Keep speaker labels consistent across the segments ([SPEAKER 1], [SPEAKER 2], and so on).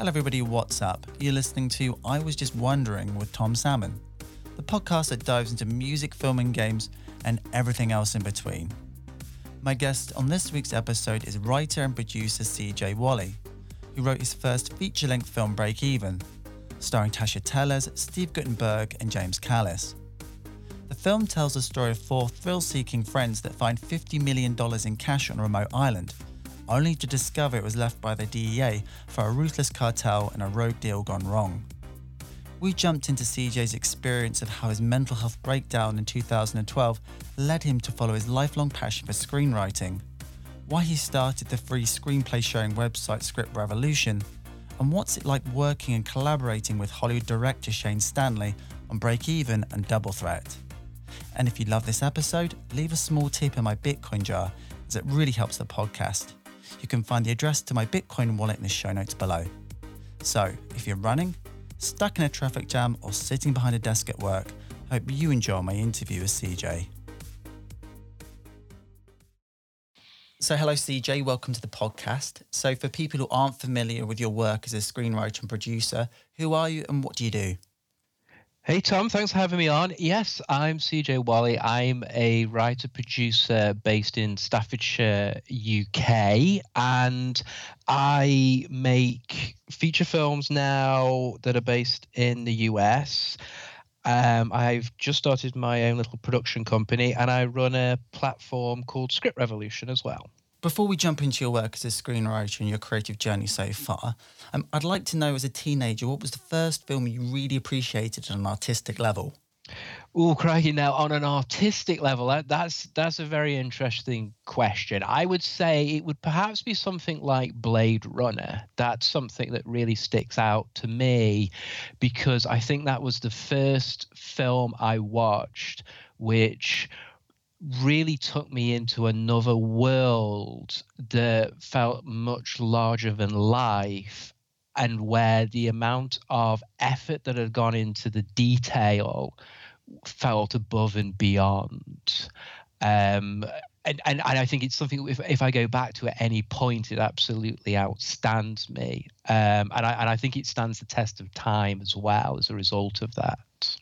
[SPEAKER 1] Hello, everybody, what's up? You're listening to I Was Just Wondering with Tom Salmon, the podcast that dives into music, film, and games and everything else in between. My guest on this week's episode is writer and producer CJ Walley, who wrote his first feature length film Break Even, starring Tasya Teles, Steve Guttenberg, and James Callis. The film tells the story of four thrill seeking friends that find $50 million in cash on a remote island only to discover it was left by the DEA for a ruthless cartel and a rogue deal gone wrong. We jumped into CJ's experience of how his mental health breakdown in 2012 led him to follow his lifelong passion for screenwriting, why he started the free screenplay sharing website Script Revolution, and what's it like working and collaborating with Hollywood director Shane Stanley on Break Even and Double Threat. And if you love this episode, leave a small tip in my Bitcoin jar, as it really helps the podcast you can find the address to my Bitcoin wallet in the show notes below. So, if you're running, stuck in a traffic jam, or sitting behind a desk at work, I hope you enjoy my interview with CJ. So, hello, CJ. Welcome to the podcast. So, for people who aren't familiar with your work as a screenwriter and producer, who are you and what do you do?
[SPEAKER 2] Hey, Tom, thanks for having me on. Yes, I'm CJ Walley. I'm a writer producer based in Staffordshire, UK, and I make feature films now that are based in the US. Um, I've just started my own little production company and I run a platform called Script Revolution as well.
[SPEAKER 1] Before we jump into your work as a screenwriter and your creative journey so far, um, I'd like to know as a teenager, what was the first film you really appreciated on an artistic level?
[SPEAKER 2] Oh, crikey! Now, on an artistic level, that, that's that's a very interesting question. I would say it would perhaps be something like Blade Runner. That's something that really sticks out to me because I think that was the first film I watched which really took me into another world that felt much larger than life and where the amount of effort that had gone into the detail felt above and beyond. Um, and, and, and I think it's something if, if I go back to at any point, it absolutely outstands me. Um, and, I, and I think it stands the test of time as well as a result of that.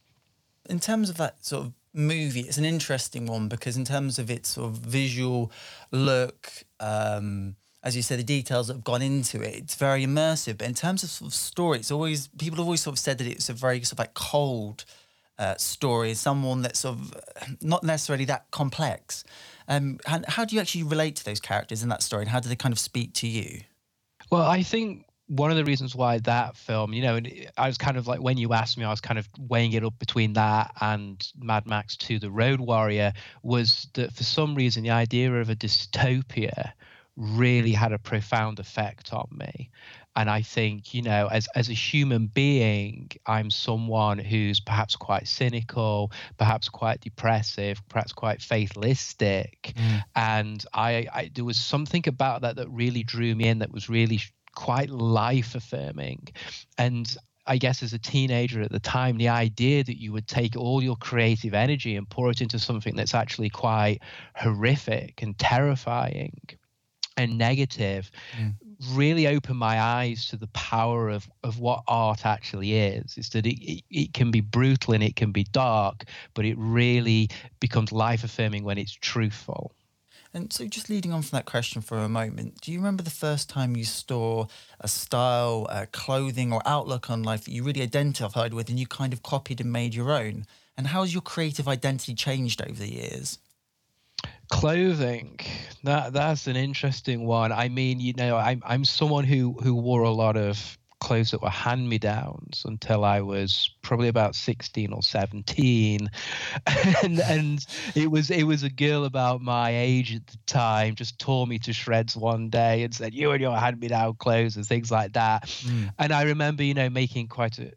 [SPEAKER 1] In terms of that sort of movie, it's an interesting one because in terms of its sort of visual look, um, as you said, the details that have gone into it, it's very immersive. But in terms of, sort of story, it's always people have always sort of said that it's a very sort of like cold uh, story, someone that's sort of not necessarily that complex. Um, how, how do you actually relate to those characters in that story, and how do they kind of speak to you?
[SPEAKER 2] Well, I think one of the reasons why that film, you know, and I was kind of like when you asked me, I was kind of weighing it up between that and Mad Max to The Road Warrior was that for some reason the idea of a dystopia really had a profound effect on me. And I think, you know, as as a human being, I'm someone who's perhaps quite cynical, perhaps quite depressive, perhaps quite fatalistic. Mm. And I, I there was something about that that really drew me in that was really quite life affirming. And I guess as a teenager at the time, the idea that you would take all your creative energy and pour it into something that's actually quite horrific and terrifying and negative mm. really opened my eyes to the power of, of what art actually is. Is that it, it, it can be brutal and it can be dark, but it really becomes life affirming when it's truthful.
[SPEAKER 1] And so, just leading on from that question for a moment, do you remember the first time you saw a style, a clothing, or outlook on life that you really identified with and you kind of copied and made your own? And how has your creative identity changed over the years?
[SPEAKER 2] Clothing, that that's an interesting one. I mean, you know, I'm I'm someone who who wore a lot of clothes that were hand me downs until I was probably about 16 or 17 and and it was it was a girl about my age at the time just tore me to shreds one day and said you and your hand me down clothes and things like that. Mm. and I remember you know making quite a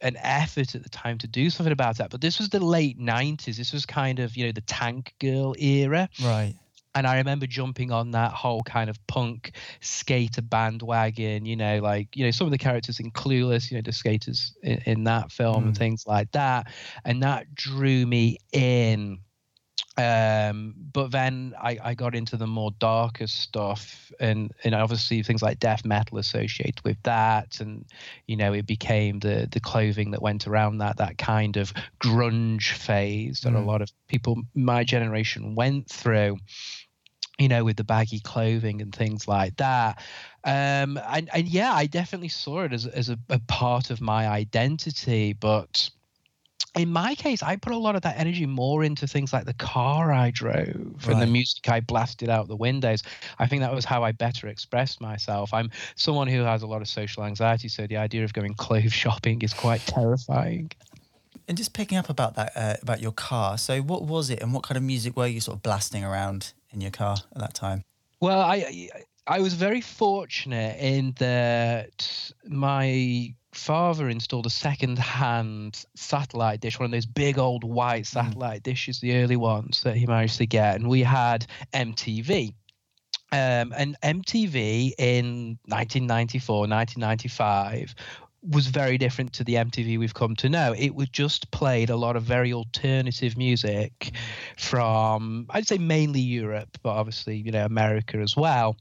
[SPEAKER 2] an effort at the time to do something about that. But this was the late 90s this was kind of you know the tank girl era.
[SPEAKER 1] Right
[SPEAKER 2] and I remember jumping on that whole kind of punk skater bandwagon, you know, like, you know, some of the characters in Clueless, you know, the skaters in, in that film mm. and things like that. And that drew me in. um, but then I, I got into the more darker stuff and and obviously things like death metal associated with that and you know it became the the clothing that went around that that kind of grunge phase that mm. a lot of people my generation went through you know with the baggy clothing and things like that um and, and yeah i definitely saw it as, as a, a part of my identity but in my case, I put a lot of that energy more into things like the car I drove right. and the music I blasted out the windows. I think that was how I better expressed myself. I'm someone who has a lot of social anxiety, so the idea of going clothes shopping is quite terrifying.
[SPEAKER 1] And just picking up about that uh, about your car. So, what was it, and what kind of music were you sort of blasting around in your car at that time?
[SPEAKER 2] Well, I I was very fortunate in that my father installed a second-hand satellite dish, one of those big old white mm. satellite mm. dishes, the early ones that he managed to get, and we had MTV. Um, and MTV in 1994, 1995 was very different to the MTV we've come to know. It was just played a lot of very alternative music from, I'd say mainly Europe, but obviously, you know, America as well.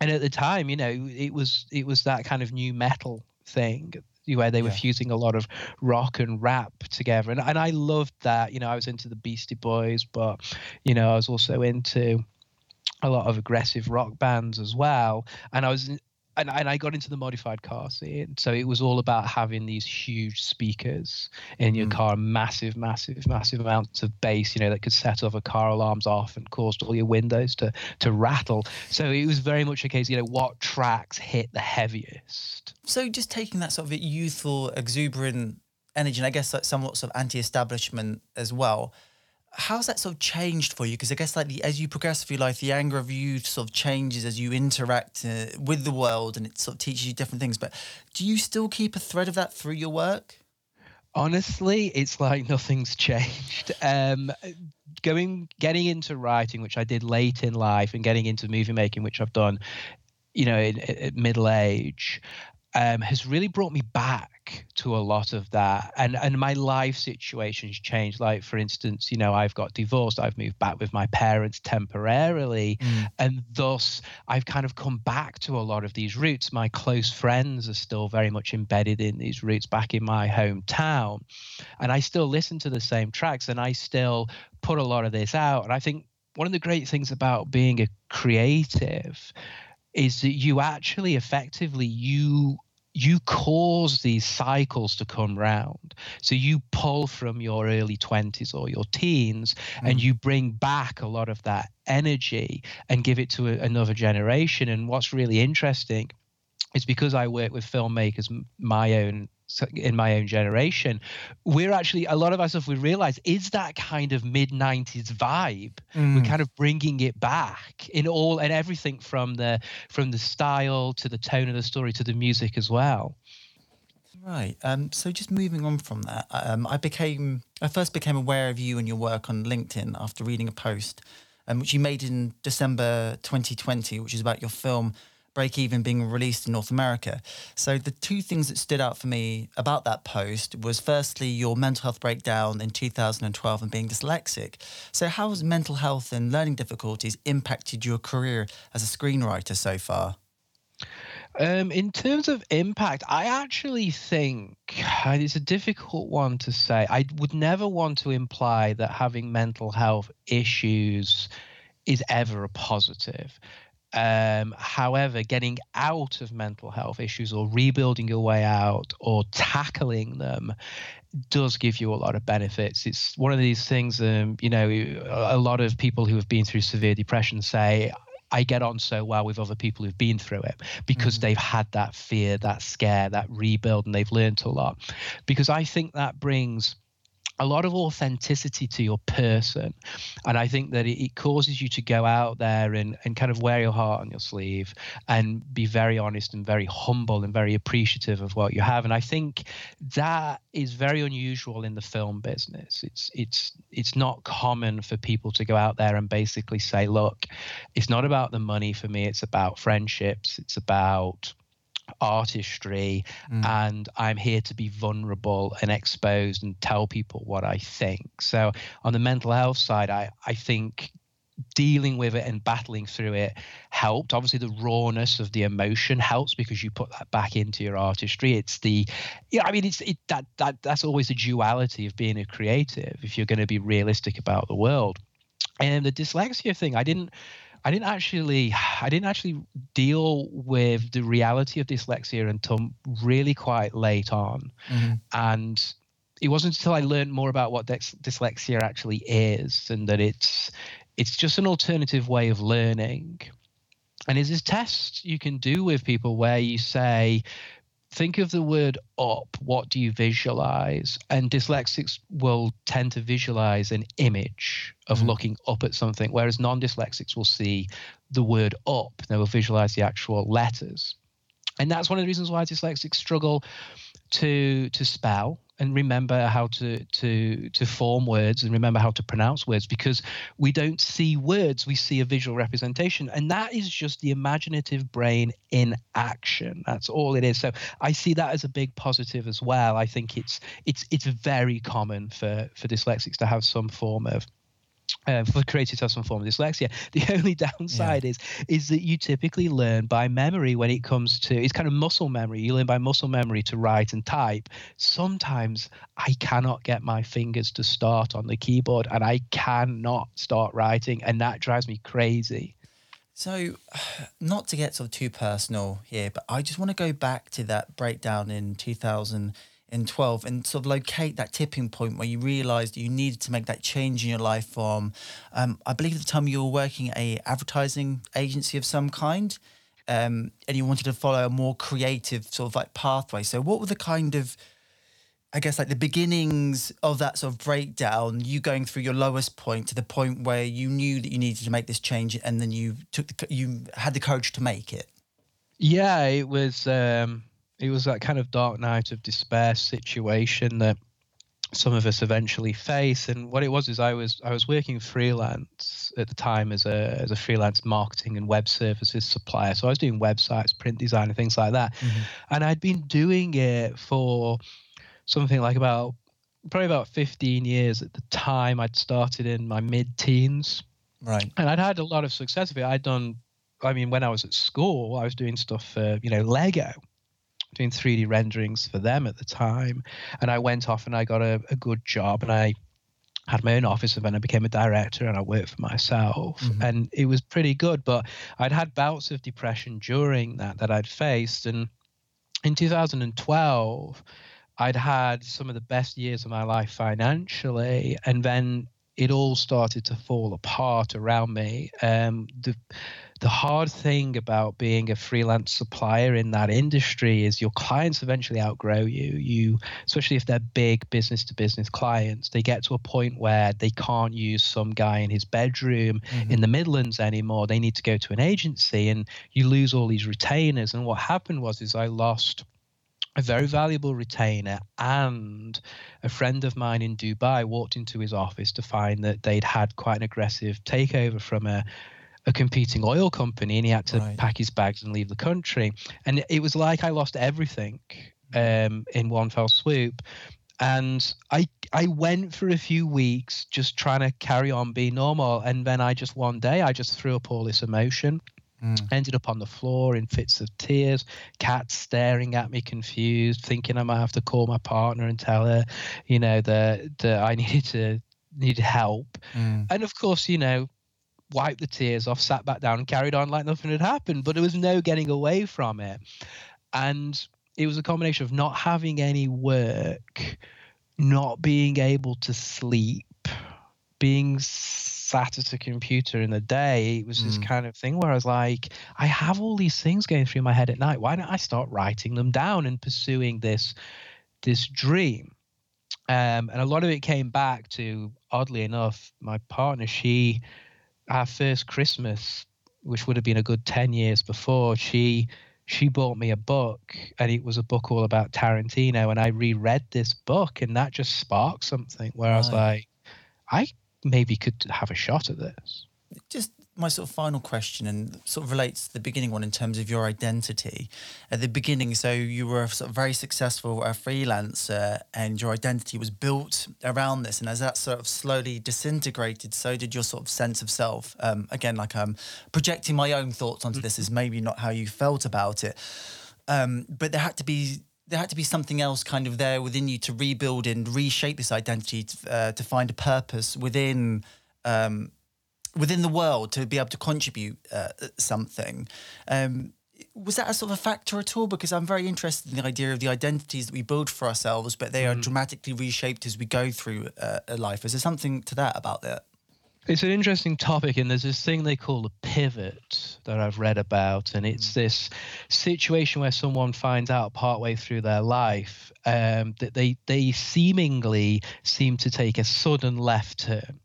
[SPEAKER 2] And at the time, you know, it was it was that kind of new metal thing where they were yeah. fusing a lot of rock and rap together and, and i loved that you know i was into the beastie boys but you know i was also into a lot of aggressive rock bands as well and i was and, and I got into the modified car scene. So it was all about having these huge speakers in your mm. car, massive, massive, massive amounts of bass, you know, that could set other car alarms off and caused all your windows to to rattle. So it was very much a case, you know, what tracks hit the heaviest.
[SPEAKER 1] So just taking that sort of youthful, exuberant energy, and I guess like somewhat sort of anti-establishment as well how's that sort of changed for you? Because I guess like the, as you progress through life, the anger of you sort of changes as you interact uh, with the world, and it sort of teaches you different things. But do you still keep a thread of that through your work?
[SPEAKER 2] Honestly, it's like nothing's changed. Um, going, getting into writing, which I did late in life, and getting into movie making, which I've done, you know, in, in middle age, um, has really brought me back to a lot of that. And and my life situations changed. Like for instance you know i've got divorced. I've moved back with my parents temporarily. Mm. and thus i've kind of come back to a lot of these roots. My close friends are still very much embedded in these roots back in my hometown. And i still listen to the same tracks and i still put a lot of this out. And i think one of the great things about being a creative is that you actually effectively you you cause these cycles to come round. So you pull from your early 20s or your teens mm. and you bring back a lot of that energy and give it to a, another generation. And what's really interesting is because I work with filmmakers my own in my own generation, we're actually a lot of our stuff we realize is that kind of mid '90s vibe. Mm. We're kind of bringing it back in all and everything from the from the style to the tone of the story to the music as well.
[SPEAKER 1] Right. Um, so just moving on from that, um, I became I first became aware of you and your work on LinkedIn after reading a post, um, which you made in December 2020, which is about your film Break Even being released in North America. So the two things that stood out for me about that post was firstly your mental health breakdown in 2012 and being dyslexic. So how has mental health and learning difficulties impacted your career as a screenwriter so far?
[SPEAKER 2] Um, in terms of impact, I actually think it's a difficult one to say. I would never want to imply that having mental health issues is ever a positive. Um, however, getting out of mental health issues or rebuilding your way out or tackling them does give you a lot of benefits. It's one of these things, um, you know, a lot of people who have been through severe depression say, I get on so well with other people who've been through it because mm-hmm. they've had that fear, that scare, that rebuild, and they've learned a lot. Because I think that brings a lot of authenticity to your person. And I think that it, it, causes you to go out there and, and kind of wear your heart on your sleeve and be very honest and very humble and very appreciative of what you have. And I think that is very unusual in the film business. It's it's it's not common for people to go out there and basically say, look, it's not about the money for me, it's about friendships, it's about artistry mm. and I'm here to be vulnerable and exposed and tell people what I think. So on the mental health side, I, I think dealing with it and battling through it helped obviously the rawness of the emotion helps because you put that back into your artistry it's the yeah i mean it's it that that that's always the duality of being a creative if you're going to be realistic about the world and the dyslexia thing i didn't I didn't actually I didn't actually deal with the reality of dyslexia until really quite late on, mm-hmm. and it wasn't until I learned more about what dyslexia actually is and that it's it's just an alternative way of learning. And is this test you can do with people where you say, think of the word up, what do you visualize? And dyslexics will tend to visualize an image of mm. looking up at something, whereas non dyslexics will see the word up, they will visualize the actual letters. And that's one of the reasons why dyslexics struggle to to spell and remember how to to to form words and remember how to pronounce words because we don't see words we see a visual representation and that is just the imaginative brain in action. That's all it is. So i see that as a big positive as well. I think it's it's it's very common for for dyslexics to have some form of uh, for creators to have some form of dyslexia. The only downside yeah. is is that you typically learn by memory when it comes to it's kind of muscle memory. You learn by muscle memory to write and type. Sometimes I cannot get my fingers to start on the keyboard, and I cannot start writing, and that drives me crazy.
[SPEAKER 1] So, not to get sort of too personal here, but I just want to go back to that breakdown in 2000- in 12 and sort of locate that tipping point where you realized you needed to make that change in your life from um, i believe at the time you were working at a advertising agency of some kind um, and you wanted to follow a more creative sort of like pathway. So what were the kind of i guess like the beginnings of that sort of breakdown you going through your lowest point to the point where you knew that you needed to make this change and then you took the you had the courage to make it?
[SPEAKER 2] Yeah it was um it was that kind of dark night of despair situation that some of us eventually face. And what it was is I was I was working freelance at the time as a as a freelance marketing and web services supplier. So I was doing websites, print design, and things like that. Mm-hmm. And I'd been doing it for something like about probably about 15 years at the time. I'd started in my mid teens.
[SPEAKER 1] Right.
[SPEAKER 2] And I'd had a lot of success with it. I'd done I mean, when I was at school, I was doing stuff for, you know, Lego doing 3D renderings for them at the time. And I went off and I got a, a good job and I had my own office and then I became a director and I worked for myself mm-hmm. and it was pretty good. But I'd had bouts of depression during that that I'd faced. And in 2012, I'd had some of the best years of my life financially. And then it all started to fall apart around me. Um, the the hard thing about being a freelance supplier in that industry is your clients eventually outgrow you. You, especially if they're big business to business clients, they get to a point where they can't use some guy in his bedroom mm-hmm. in the Midlands anymore. They need to go to an agency, and you lose all these retainers. And what happened was, is I lost a very valuable retainer and a friend of mine in Dubai walked into his office to find that they'd had quite an aggressive takeover from a a competing oil company and he had to right. pack his bags and leave the country. And it was like I lost everything um, in one fell swoop. And I I went for a few weeks just trying to carry on, being normal. And then I just one day I just threw up all this emotion. Mm. Ended up on the floor in fits of tears, cats staring at me confused, thinking I might have to call my partner and tell her, you know, that that I needed to need help. Mm. And of course, you know, wiped the tears off, sat back down, and carried on like nothing had happened. But there was no getting away from it. And it was a combination of not having any work, not being able to sleep, being sat at a computer in the day. It was this mm. kind of thing where I was like, I have all these things going through my head at night. Why don't I start writing them down and pursuing this this dream? Um, and a lot of it came back to, oddly enough, my partner. She our first Christmas, which would have been a good ten years before, she she bought me a book, and it was a book all about Tarantino, and I reread this book, and that just sparked something where right. I was like, I maybe could have a shot at this.
[SPEAKER 1] Just my sort of final question and sort of relates to the beginning one in terms of your identity. At the beginning, so you were a sort of very successful uh, freelancer and your identity was built around this. And as that sort of slowly disintegrated, so did your sort of sense of self. Um, again, like I'm projecting my own thoughts onto this is maybe not how you felt about it. Um, but there had to be there had to be something else kind of there within you to rebuild and reshape this identity to, uh, to find a purpose within um, within the world to be able to contribute uh, something. Um, was that a sort of a factor at all? Because I'm very interested in the idea of the identities that we build for ourselves, but they are mm. dramatically reshaped as we go through uh, a life. Is there something to that about that?
[SPEAKER 2] It's an interesting topic, and there's this thing they call a pivot that I've read about, and it's mm. this situation where someone finds out partway through their life um, that they they seemingly seem to take a sudden left turn,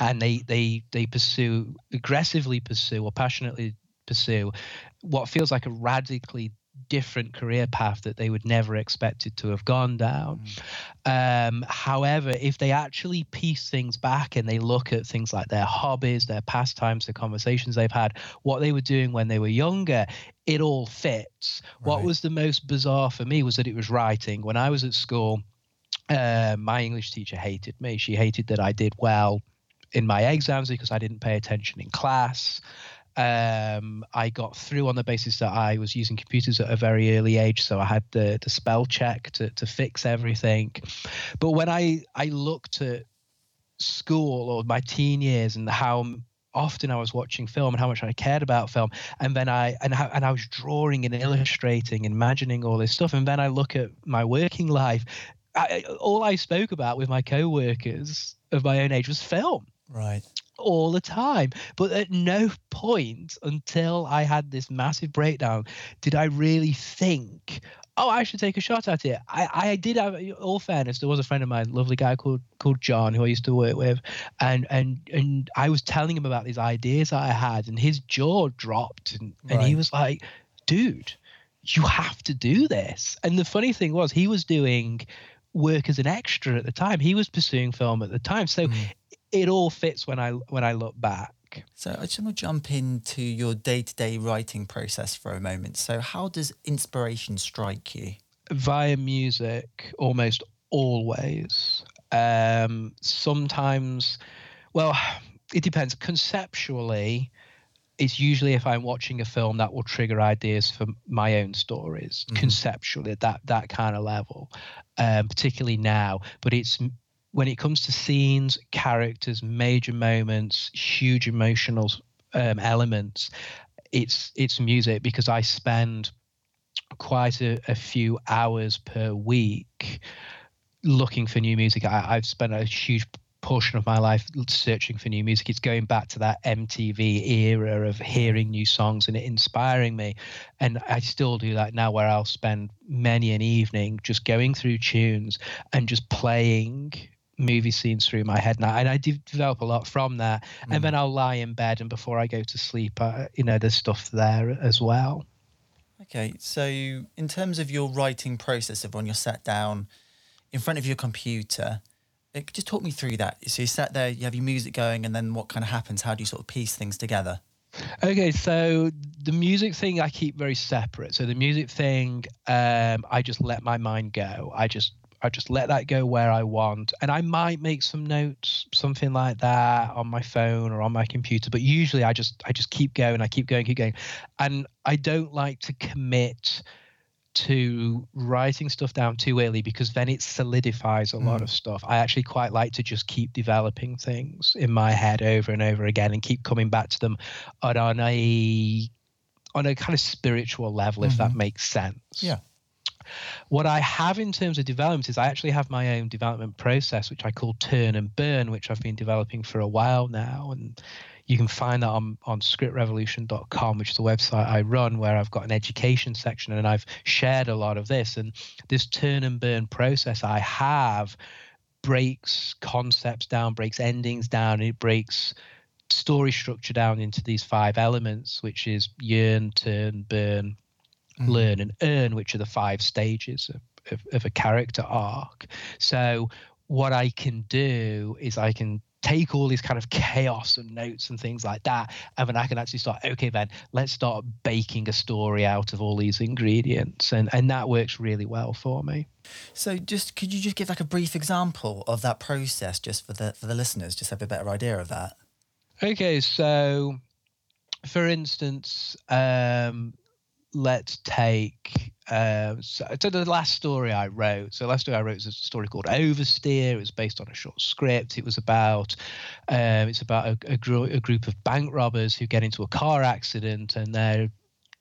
[SPEAKER 2] and they they they pursue aggressively pursue or passionately pursue what feels like a radically different career path that they would never expected to have gone down. Mm. Um, however, if they actually piece things back and they look at things like their hobbies, their pastimes, the conversations they've had, what they were doing when they were younger, it all fits. Right. What was the most bizarre for me was that it was writing. When I was at school, uh, my English teacher hated me. She hated that I did well in my exams because I didn't pay attention in class. Um, I got through on the basis that I was using computers at a very early age, so I had the the spell check to to fix everything. But when I I looked at school or my teen years and how often I was watching film and how much I cared about film, and then I and how, and I was drawing and illustrating, and imagining all this stuff, and then I look at my working life. I, all I spoke about with my co-workers of my own age was film.
[SPEAKER 1] Right
[SPEAKER 2] all the time. But at no point until I had this massive breakdown did I really think, oh, I should take a shot at it. I, I did have, all fairness, there was a friend of mine, lovely guy called called John, who I used to work with, and and and I was telling him about these ideas I had, and his jaw dropped, and, right. and he was like, dude, you have to do this. And the funny thing was, he was doing work as an extra at the time. He was pursuing film at the time. So mm it all fits when I when I look back.
[SPEAKER 1] So I just want to jump into your day-to-day writing process for a moment. So how does inspiration strike you?
[SPEAKER 2] Via music, almost always. Um, sometimes, well, it depends. Conceptually, it's usually if I'm watching a film that will trigger ideas for my own stories. Mm-hmm. Conceptually, at that that kind of level, um, particularly now. But it's when it comes to scenes, characters, major moments, huge emotional um, elements, it's it's music because I spend quite a, a, few hours per week looking for new music. I, have spent a huge portion of my life searching for new music. It's going back to that MTV era of hearing new songs and it inspiring me. And I still do that now where I'll spend many an evening just going through tunes and just playing movie scenes through my head now, and I de- develop a lot from that. Mm. And then I'll lie in bed, and before I go to sleep, uh, you know, there's stuff there as well.
[SPEAKER 1] Okay, so in terms of your writing process of when you're sat down in front of your computer, uh, just talk me through that. So you sat there, you have your music going, and then what kind of happens? How do you sort of piece things together?
[SPEAKER 2] Okay, so the music thing I keep very separate. So the music thing, um, I just let my mind go. I just I just let that go where I want. And I might make some notes, something like that on my phone or on my computer, but usually I just I just keep going, I keep going, keep going. And I don't like to commit to writing stuff down too early because then it solidifies a mm. lot of stuff. I actually quite like to just keep developing things in my head over and over again and keep coming back to them on, on a on a kind of spiritual level, if mm-hmm. that makes sense.
[SPEAKER 1] Yeah.
[SPEAKER 2] What I have in terms of development is I actually have my own development process, which I call turn and burn, which I've been developing for a while now. And you can find that on, on scriptrevolution.com, which is the website I run, where I've got an education section and I've shared a lot of this. And this turn and burn process I have breaks concepts down, breaks endings down, it breaks story structure down into these five elements, which is yearn, turn, burn, mm-hmm. learn and earn, which are the five stages of, of, of a character arc. So what I can do is I can take all these kind of chaos and notes and things like that and then i can actually start okay then let's start baking a story out of all these ingredients and and that works really well for me
[SPEAKER 1] so just could you just give like a brief example of that process just for the for the listeners just have a better idea of that
[SPEAKER 2] okay so for instance um let's take um, so, so, the last story I wrote. So the last story I wrote is a story called Oversteer. It was based on a short script. It was about um, it's about a, a, a, group of bank robbers who get into a car accident and they're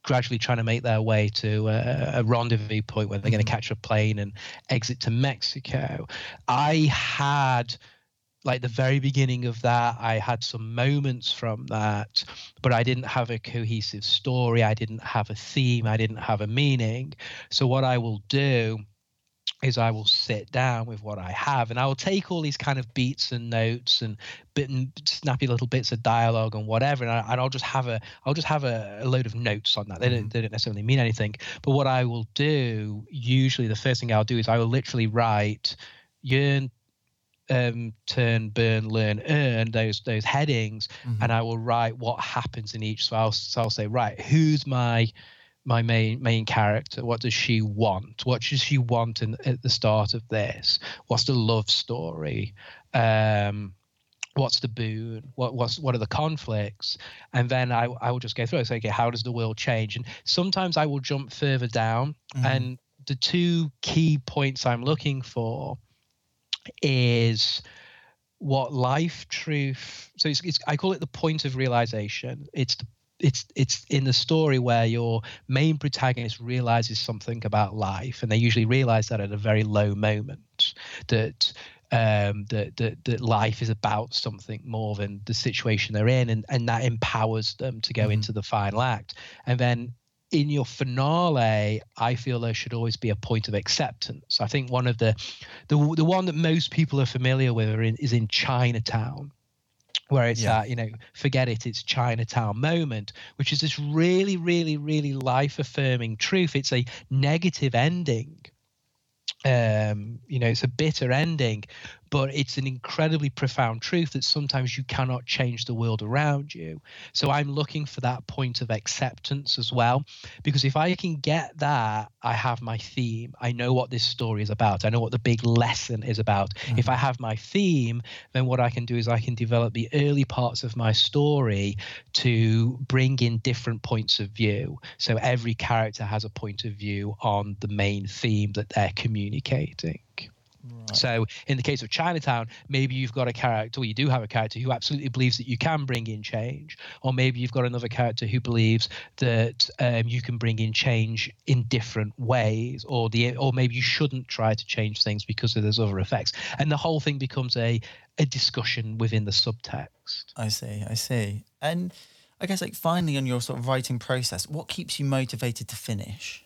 [SPEAKER 2] gradually trying to make their way to a, a rendezvous point where they're mm-hmm. going to catch a plane and exit to Mexico. I had like the very beginning of that i had some moments from that but i didn't have a cohesive story i didn't have a theme i didn't have a meaning so what i will do is I will sit down with what I have and I will take all these kind of beats and notes and bit and snappy little bits of dialogue and whatever and, I, will just have a I'll just have a, a, load of notes on that. They don't, mm-hmm. they don't necessarily mean anything. But what I will do, usually the first thing I'll do is I will literally write yearn um, turn, burn, learn, earn those those headings, mm-hmm. and I will write what happens in each. So I'll so I'll say right, who's my my main main character? What does she want? What does she want in, at the start of this? What's the love story? Um, what's the boon? What what's what are the conflicts? And then I I will just go through. I say, okay, how does the world change? And sometimes I will jump further down, mm-hmm. and the two key points I'm looking for is what life truth so it's, it's, i call it the point of realization it's the it's it's in the story where your main protagonist realizes something about life and they usually realize that at a very low moment that um, that, that that life is about something more than the situation they're in, and, and that empowers them to go mm-hmm. into the final act. And then in your finale, I feel there should always be a point of acceptance. I think one of the the the one that most people are familiar with in, is in Chinatown, where it's yeah. that you know forget it, it's Chinatown moment, which is this really, really, really life affirming truth. It's a negative ending. Um, you know, it's a bitter ending, but it's an incredibly profound truth that sometimes you cannot change the world around you. So I'm looking for that point of acceptance as well, because if I can get that, I have my theme. I know what this story is about. I know what the big lesson is about. Mm-hmm. If I have my theme, then what I can do is I can develop the early parts of my story to bring in different points of view. So every character has a point of view on the main theme that they're communicating. Right. So, in the case of Chinatown, maybe you've got a character, or you do have a character who absolutely believes that you can bring in change, or maybe you've got another character who believes that um, you can bring in change in different ways, or the or maybe you shouldn't try to change things because of those other effects, and the whole thing becomes a a discussion within the subtext.
[SPEAKER 1] I see, I see, and I guess like finally on your sort of writing process, what keeps you motivated to finish?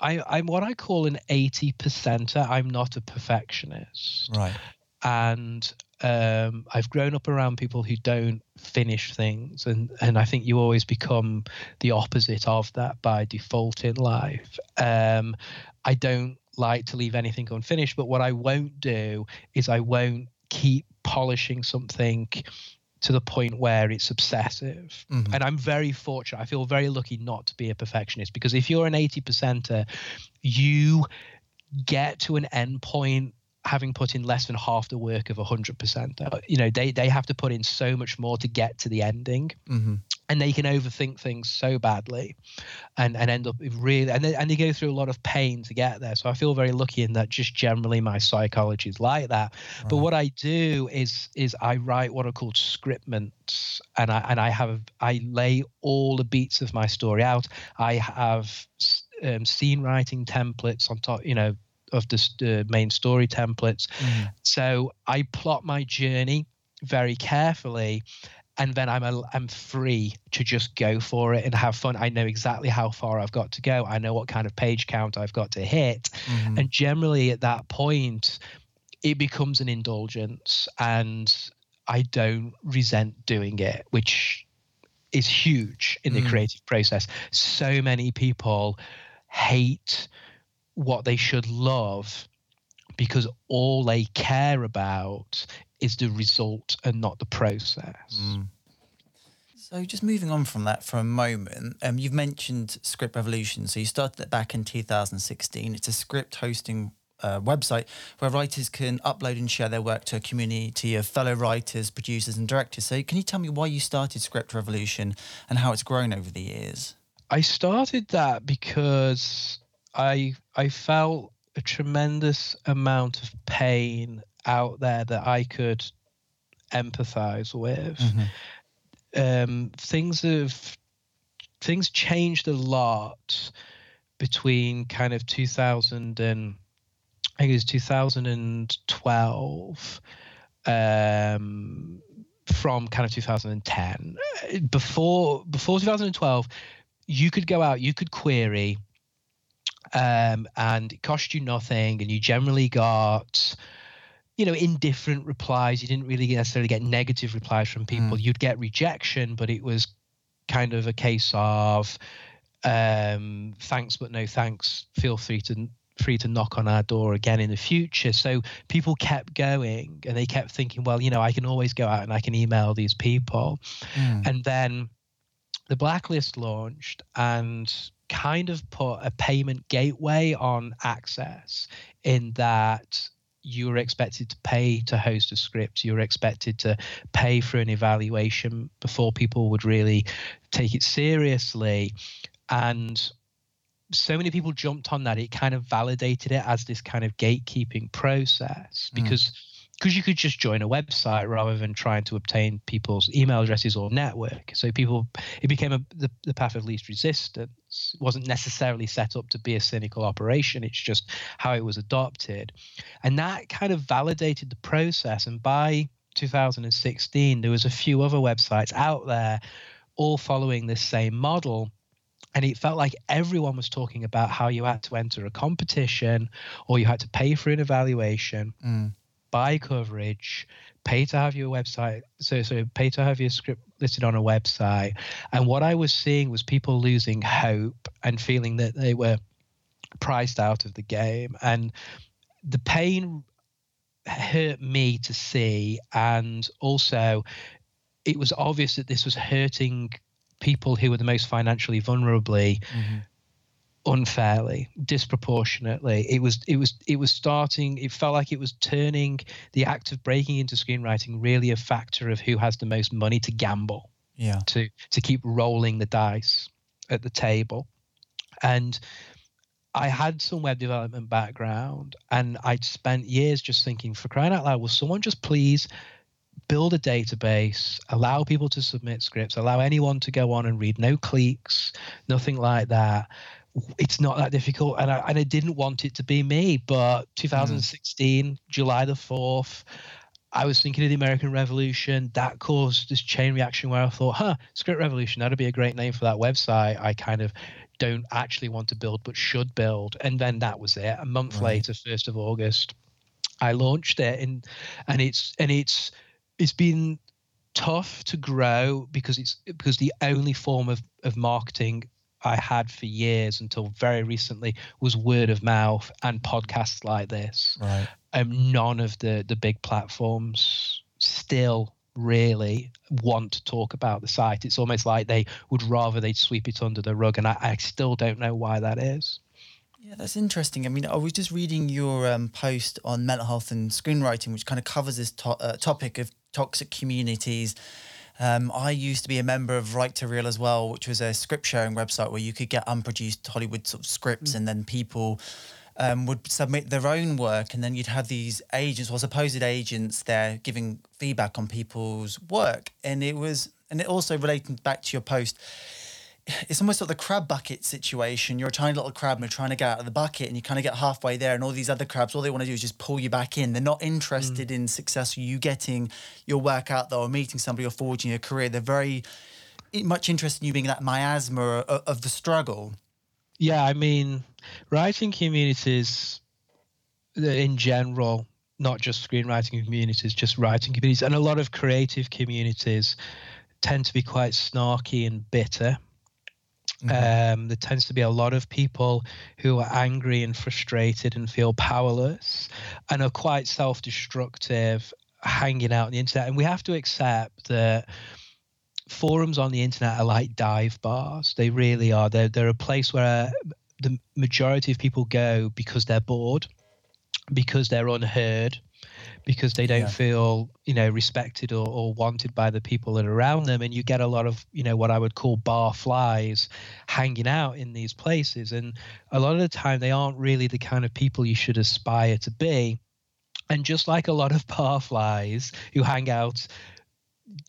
[SPEAKER 2] I, I'm what I call an 80 percenter. I'm not a perfectionist.
[SPEAKER 1] Right.
[SPEAKER 2] And um, I've grown up around people who don't finish things, and and I think you always become the opposite of that by default in life. Um, I don't like to leave anything unfinished, but what I won't do is I won't keep polishing something to the point where it's obsessive. Mm-hmm. And I'm very fortunate. I feel very lucky not to be a perfectionist because if you're an 80 percenter, you get to an end point having put in less than half the work of hundred percent. You know, they they have to put in so much more to get to the ending. Mm-hmm and they can overthink things so badly and, and end up really and they, and they go through a lot of pain to get there so i feel very lucky in that just generally my psychology is like that right. but what i do is is i write what are called scriptments and i and i have i lay all the beats of my story out i have um, scene writing templates on top you know of the uh, main story templates mm-hmm. so i plot my journey very carefully and then I'm a, I'm free to just go for it and have fun. I know exactly how far I've got to go. I know what kind of page count I've got to hit, mm-hmm. and generally at that point, it becomes an indulgence, and I don't resent doing it, which is huge in the mm. creative process. So many people hate what they should love because all they care about is the result and not the process. Mm.
[SPEAKER 1] So, just moving on from that for a moment, um, you've mentioned Script Revolution. So, you started it back in 2016. It's a script hosting uh, website where writers can upload and share their work to a community of fellow writers, producers, and directors. So, can you tell me why you started Script Revolution and how it's grown over the years?
[SPEAKER 2] I started that because I I felt a tremendous amount of pain out there that I could empathize with. Mm-hmm um, things have things changed a lot between kind of 2000 and I think it was 2012 um, from kind of 2010. Before before 2012, you could go out, you could query, um, and it cost you nothing, and you generally got you know, indifferent replies. You didn't really necessarily get negative replies from people. Mm. You'd get rejection, but it was kind of a case of um, thanks but no thanks. Feel free to free to knock on our door again in the future. So people kept going and they kept thinking, well, you know, I can always go out and I can email these people. Mm. And then the blacklist launched and kind of put a payment gateway on access in that you were expected to pay to host a script. You were expected to pay for an evaluation before people would really take it seriously. And so many people jumped on that. It kind of validated it as this kind of gatekeeping process mm. because. Mm because you could just join a website rather than trying to obtain people's email addresses or network. So people, it became a, the, the path of least resistance. Wasn't necessarily set up to be a cynical operation. It's just how it was adopted, and that kind of validated the process. And by 2016, there was a few other websites out there, all following this same model. And it felt like everyone was talking about how you had to enter a competition or you had to pay for an evaluation. Mm buy coverage, pay to have your website, so so pay to have your script listed on a website. And what I was seeing was people losing hope and feeling that they were priced out of the game. And the pain hurt me to see, and also it was obvious that this was hurting people who were the most financially vulnerably. Mm-hmm unfairly disproportionately. It was it was it was starting it felt like it was turning the act of breaking into screenwriting really a factor of who has the most money to gamble.
[SPEAKER 1] Yeah.
[SPEAKER 2] To to keep rolling the dice at the table. And I had some web development background and I'd spent years just thinking for crying out loud will someone just please build a database, allow people to submit scripts, allow anyone to go on and read, no cliques, nothing like that it's not that difficult. And I, and I didn't want it to be me but 2016 mm. july the 4th i was thinking of the american revolution. That caused this chain reaction where i thought huh script revolution that'd be a great name for that website. I kind of don't actually want to build but should build. And then that was it. A month right. later 1st of august i launched it. And and it's and it's it's been tough to grow because it's because the only form of, of marketing I had for years until very recently was word of mouth and podcasts like this.
[SPEAKER 1] Right.
[SPEAKER 2] Um, none of the the big platforms still really want to talk about the site. It's almost like they would rather they'd sweep it under the rug, and I, I still don't know why that is.
[SPEAKER 1] Yeah, that's interesting. I mean, I was just reading your um, post on mental health and screenwriting, which kind of covers this to- uh, topic of toxic communities um, I used to be a member of Right to Reel as well, which was a script sharing website where you could get unproduced Hollywood sort of scripts, mm. and then people um, would submit their own work, and then you'd have these agents or supposed agents there giving feedback on people's work, and it was, and it also relating back to your post it's almost like the crab bucket situation. You're a tiny little crab and you're trying to get out of the bucket, and you kind of get halfway there, and all these other crabs, all they want to do is just pull you back in. They're not interested mm. in success, you getting your work out there, or meeting somebody, or forging a career. They're very much interested in you being that miasma of, of the struggle.
[SPEAKER 2] Yeah, I mean, writing communities in general, not just screenwriting communities, just writing communities, and a lot of creative communities tend to be quite snarky and bitter Mm-hmm. Um, there tends to be a lot of people who are angry and frustrated and feel powerless and are quite self destructive hanging out on the internet. And we have to accept that forums on the internet are like dive bars. They really are. They're, they're a place where the majority of people go because they're bored, because they're unheard, because they don't yeah. feel you know respected or, or, wanted by the people that are around them. And you get a lot of you know what i would call bar flies hanging out in these places. And a lot of the time they aren't really the kind of people you should aspire to be. And just like a lot of bar flies who hang out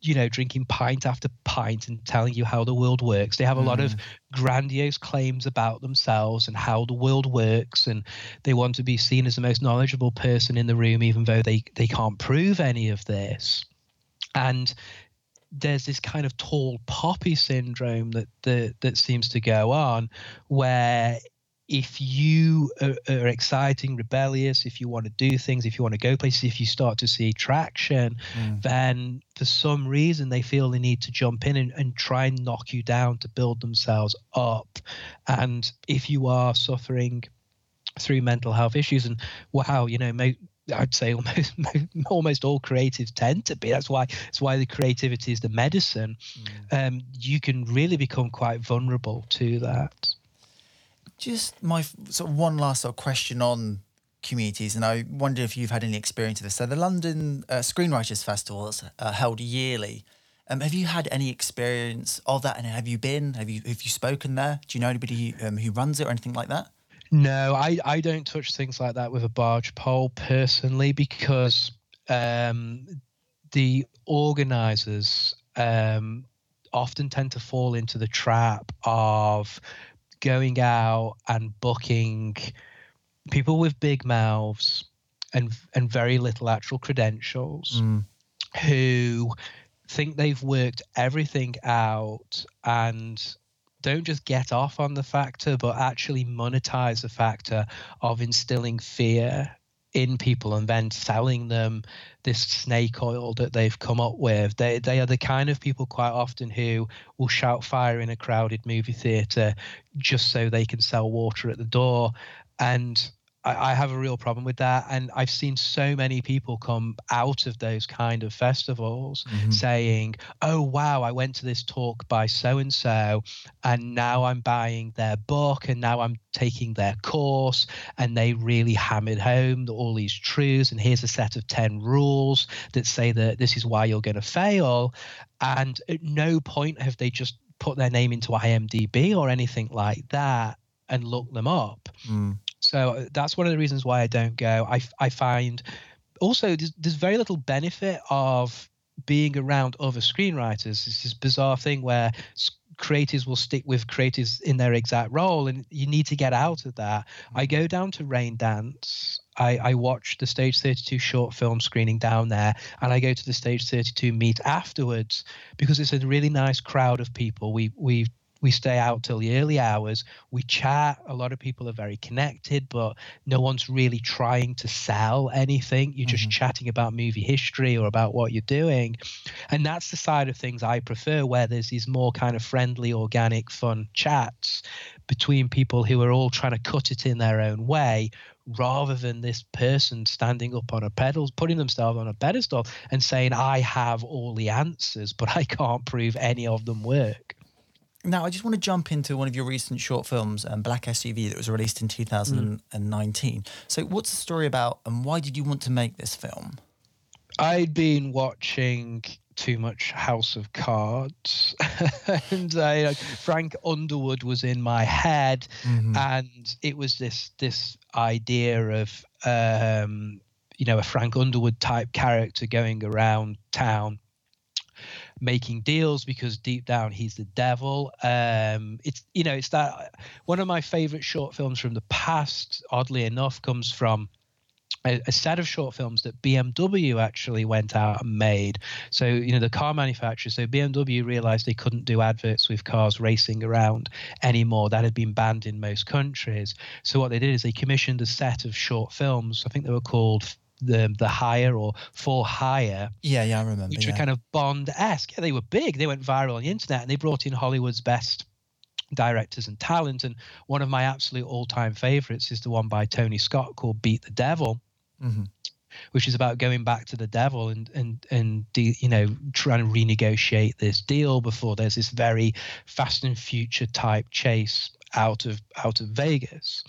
[SPEAKER 2] you know, drinking pint after pint and telling you how the world works. They have a mm. lot of mm. grandiose claims about themselves and how the world works, and they want to be seen as the most knowledgeable person in the room, even though they they can't prove any of this. And there's this kind of tall poppy syndrome that that, that seems to go on, where if you are, are, exciting, rebellious, if you want to do things, if you want to go places, if you start to see traction, mm. then for some reason they feel they need to jump in and, and try and knock you down to build themselves up. And if you are suffering through mental health issues, and wow, you know, I'd say almost almost all creatives tend to be. That's why that's why the creativity is the medicine. Mm. Um, you can really become quite vulnerable to that.
[SPEAKER 1] Just my sort of one last sort of question on communities, and I wonder if you've had any experience of this. So the London uh, Screenwriters Festival is uh, held yearly. Um, have you had any experience of that, and have you been? Have you have you spoken there? Do you know anybody um, who runs it or anything like that?
[SPEAKER 2] No, I, I don't touch things like that with a barge pole personally because um, the organisers um, often tend to fall into the trap of going out and booking people with big mouths and and very little actual credentials mm. who think they've worked everything out and don't just get off on the factor but actually monetize the factor of instilling fear in people and then selling them this snake oil that they've come up with. They they are the kind of people quite often who will shout fire in a crowded movie theater just so they can sell water at the door. And I, I have a real problem with that. And I've seen so many people come out of those kind of festivals mm-hmm. saying, oh, wow, I went to this talk by so and so, and now I'm buying their book, and now I'm taking their course, and they really hammered home all these truths. And here's a set of 10 rules that say that this is why you're going to fail. And at no point have they just put their name into IMDb or anything like that and look them up. Mm. So uh, that's one of the reasons why I don't go. I, I find also there's, there's very little benefit of being around other screenwriters. It's this bizarre thing where creators will stick with creators in their exact role, and you need to get out of that. I go down to Raindance. I, I watch the Stage 32 short film screening down there, and I go to the Stage 32 meet afterwards because it's a really nice crowd of people. We we we stay out till the early hours. We chat. A lot of people are very connected, but no one's really trying to sell anything. You're just mm-hmm. chatting about movie history or about what you're doing. And that's the side of things I prefer, where there's these more kind of friendly, organic, fun chats between people who are all trying to cut it in their own way rather than this person standing up on a pedal, putting themselves on a pedestal and saying, I have all the answers, but I can't prove any of them work.
[SPEAKER 1] Now, I just want to jump into one of your recent short films, um, Black SUV, that was released in 2019. Mm. So, what's the story about, and why did you want to make this film?
[SPEAKER 2] I'd been watching too much House of Cards, and I, Frank Underwood was in my head, mm-hmm. and it was this this idea of um, you know a Frank Underwood type character going around town making deals because deep down he's the devil. Um, it's you know it's that one of my favorite short films from the past. Oddly enough, comes from a, a, set of short films that BMW actually went out and made. So, you know, the car manufacturer, so BMW realized they couldn't do adverts with cars racing around anymore. That had been banned in most countries. So, what they did is they commissioned a set of short films. I think they were called the the hire or for hire.
[SPEAKER 1] Yeah, yeah, I remember.
[SPEAKER 2] Which
[SPEAKER 1] yeah.
[SPEAKER 2] were kind of Bond esque. Yeah, They were big. They went viral on the internet, and they brought in Hollywood's best directors and talent. And one of my absolute all-time favorites is the one by Tony Scott called Beat the Devil. Mm-hmm which is about going back to the devil and and and de- you know trying to renegotiate this deal before there's this very fast and future type chase out of out of Vegas.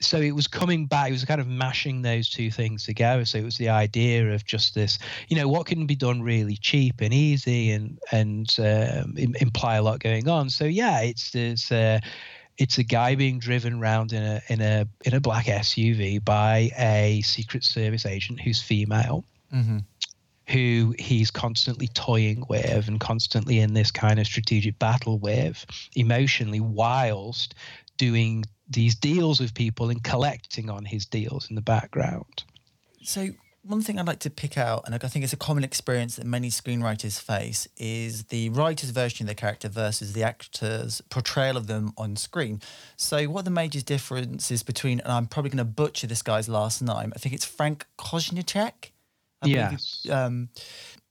[SPEAKER 2] So it was coming back. It was kind of mashing those two things together. So it was the idea of just this, you know, what can be done really cheap and easy and and um, imply a lot going on. So yeah, it's this. Uh, it's a guy being driven around in a in a in a black SUV by a Secret Service agent who's female. Mm-hmm who he's constantly toying with and constantly in this kind of strategic battle with emotionally, whilst doing these deals with people and collecting on his deals in the background.
[SPEAKER 1] So, one thing I'd like to pick out, and I think it's a common experience that many screenwriters face, is the writer's version of the character versus the actor's portrayal of them on screen. So, what are the major differences between, and I'm probably going to butcher this guy's last name, I think it's Frank Koznichek?
[SPEAKER 2] Yeah.
[SPEAKER 1] Um,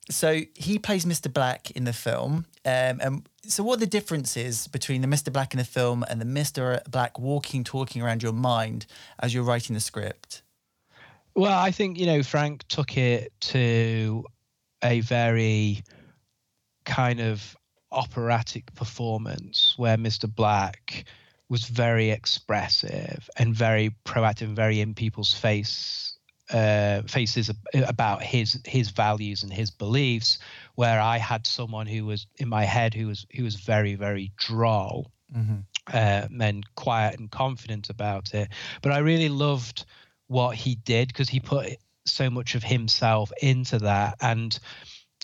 [SPEAKER 1] so he plays Mr. Black in the film. Um, and so, what are the differences between the Mr. Black in the film and the Mr. Black walking, talking around your mind as you're writing the script?
[SPEAKER 2] Well, I think, you know, Frank took it to a very kind of operatic performance where Mr. Black was very expressive and very proactive and very in people's face uh, faces about his his values and his beliefs, where I had someone who was in my head who was who was very very droll, mm-hmm. uh, and quiet and confident about it. But I really loved what he did because he put so much of himself into that. And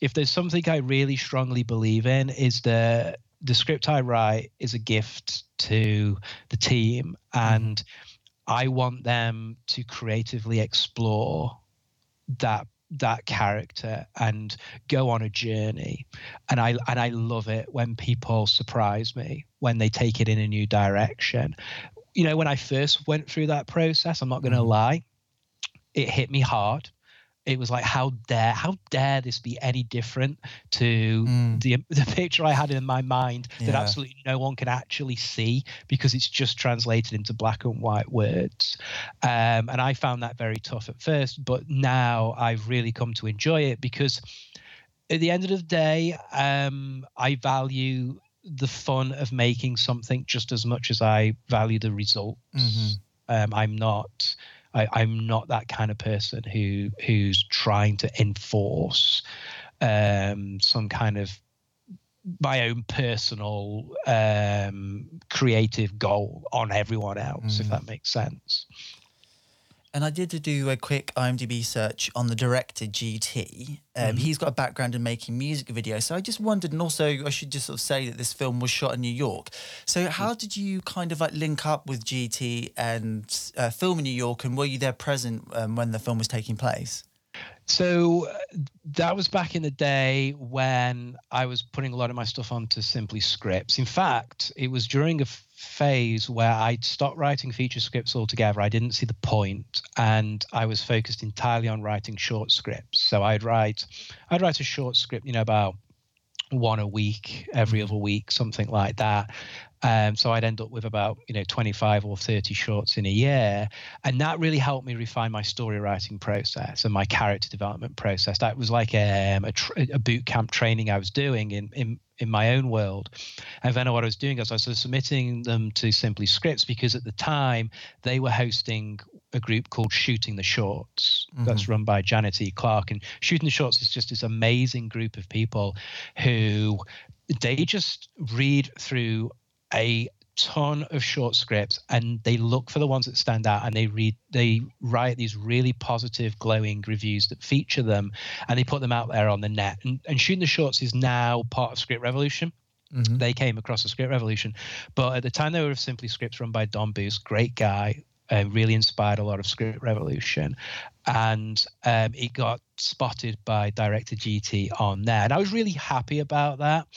[SPEAKER 2] if there's something I really strongly believe in, is that the script I write is a gift to the team mm-hmm. and. Mm-hmm I want them to creatively explore that that character and go on a journey. And i and i love it when people surprise me when they take it in a new direction. You know when i first went through that process i'm not going to mm-hmm. lie it hit me hard it was like how dare how dare this be any different to mm. the the picture I had in my mind yeah. that absolutely no one can actually see because it's just translated into black and white words um, and I found that very tough at first but now I've really come to enjoy it because at the end of the day um, I value the fun of making something just as much as I value the results mm-hmm. um, I'm not I, am not that kind of person who who's trying to enforce um, some kind of my own personal um, creative goal on everyone else, mm. if that makes sense.
[SPEAKER 1] And I did do a quick IMDb search on the director GT. Um, mm-hmm. He's got a background in making music videos. So I just wondered, and also I should just sort of say that this film was shot in New York. So how did you kind of like link up with GT and uh, film in New York? And were you there present um, when the film was taking place?
[SPEAKER 2] So uh, that was back in the day when I was putting a lot of my stuff onto Simply Scripts. In fact, it was during a phase where I'd stopped writing feature scripts altogether. I didn't see the point, and I was focused entirely on writing short scripts. So I'd write, I'd write a short script, you know, about one a week, every other week, something like that. Um, so I'd end up with about you know 25 or 30 shorts in a year, and that really helped me refine my story writing process and my character development process. That was like um, a, tr- a boot camp training I was doing in in in my own world. And then what I was doing is I was submitting them to Simply Scripts because at the time they were hosting a group called Shooting the Shorts mm-hmm. that's run by Janet E. Clark. And Shooting the Shorts is just this amazing group of people who they just read through a ton of short scripts and they look for the ones that stand out and they read they write these really positive glowing reviews that feature them and they put them out there on the net. And, and shooting the shorts is now part of script revolution. Mm-hmm. they came across the script revolution. But at the time they were simply scripts run by don booth great guy uh, really inspired a lot of script revolution. And um, it got spotted by director gt on there. And i was really happy about that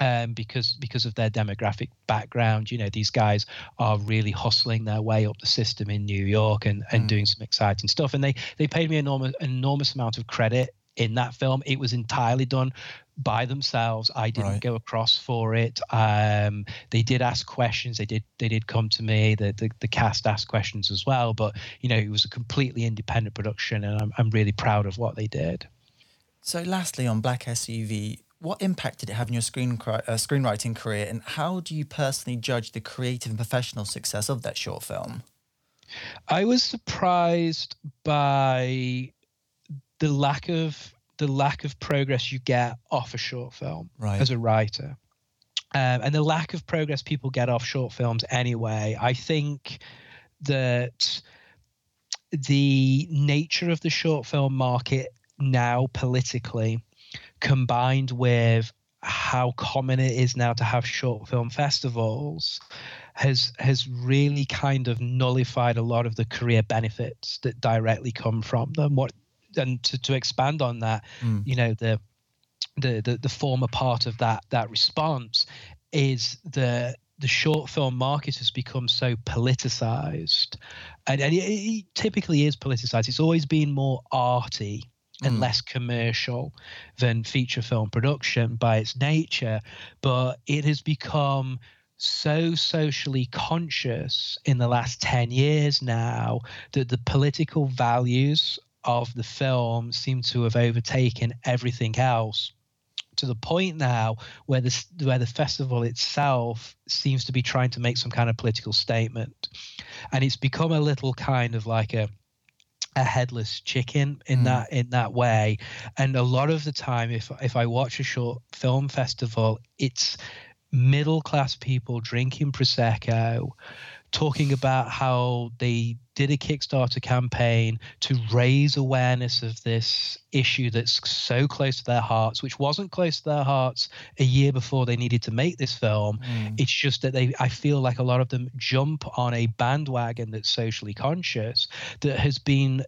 [SPEAKER 2] um, because because of their demographic background. You know, these guys are really hustling their way up the system in New York and, and mm. doing some exciting stuff. And they they paid me enormous enormous amount of credit in that film. It was entirely done by themselves. I didn't
[SPEAKER 1] Right.
[SPEAKER 2] go across for it. Um, they did ask questions. They did they did come to me. The, the the cast asked questions as well. But you know, it was a completely independent production, and I'm I'm really proud of what they did.
[SPEAKER 1] So, lastly, on Black SUV, what impact did it have on your screen uh, screenwriting career, and how do you personally judge the creative and professional success of that short film?
[SPEAKER 2] I was surprised by the lack of the lack of progress you get off a short film
[SPEAKER 1] Right.
[SPEAKER 2] as a writer. Um, and the lack of progress people get off short films anyway. I think that the nature of the short film market now politically combined with how common it is now to have short film festivals has has really kind of nullified a lot of the career benefits that directly come from them. What and to, to expand on that
[SPEAKER 1] Mm.
[SPEAKER 2] you know the, the the the former part of that that response is the the short film market has become so politicized. And, and it, it typically is politicized. It's always been more arty and
[SPEAKER 1] Mm.
[SPEAKER 2] less commercial than feature film production by its nature but it has become so socially conscious in the last 10 years now that the political values of the film seem to have overtaken everything else to the point now where the where the festival itself seems to be trying to make some kind of political statement and it's become a little kind of like a a headless chicken in
[SPEAKER 1] Mm.
[SPEAKER 2] that in that way and a lot of the time if if i watch a short film festival it's middle class people drinking prosecco talking about how they did a kickstarter campaign to raise awareness of this issue that's so close to their hearts which wasn't close to their hearts a year before they needed to make this film
[SPEAKER 1] Mm.
[SPEAKER 2] it's just that they i feel like a lot of them jump on a bandwagon that's socially conscious that has been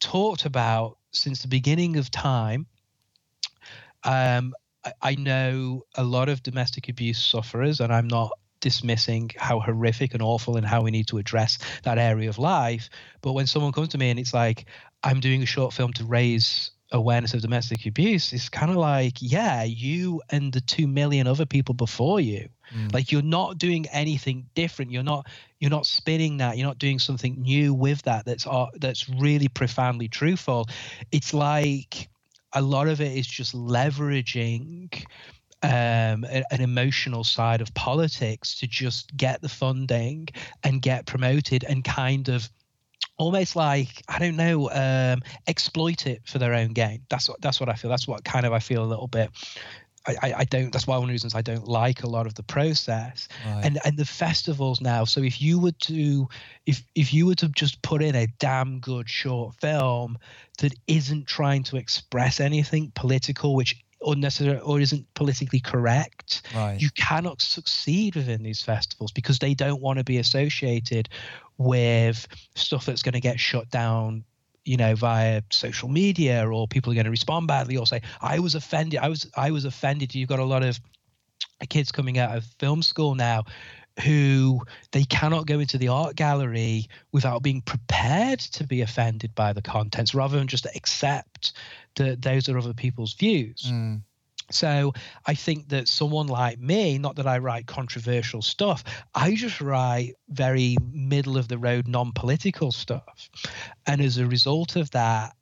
[SPEAKER 2] talked about since the beginning of time um, I, I know a lot of domestic abuse sufferers and i'm not dismissing how horrific and awful and how we need to address that area of life. But when someone comes to me and it's like i'm doing a short film to raise awareness of domestic abuse it's kind of like yeah you and the 2 million other people before you.
[SPEAKER 1] Mm.
[SPEAKER 2] like you're not doing anything different. You're not you're not spinning that. You're not doing something new with that that's uh, that's really profoundly truthful. It's like a lot of it is just leveraging um, a- an emotional side of politics to just get the funding and get promoted and kind of almost like I don't know um, exploit it for their own gain. That's what that's what I feel. That's what kind of I feel a little bit. I, I- don't. That's why one of the reasons I don't like a lot of the process
[SPEAKER 1] Right.
[SPEAKER 2] and and the festivals now. So if you were to if if you were to just put in a damn good short film that isn't trying to express anything political, which unnecessary or isn't politically correct,
[SPEAKER 1] right.
[SPEAKER 2] you cannot succeed within these festivals because they don't want to be associated with stuff that's going to get shut down you know via social media or people are going to respond badly or say i was offended i was i was offended you've got a lot of kids coming out of film school now who they cannot go into the art gallery without being prepared to be offended by the contents rather than just accept that those are other people's views
[SPEAKER 1] Mm.
[SPEAKER 2] so I think that someone like me, not that I write controversial stuff, I just write very middle of the road, non political stuff. And as a result of that,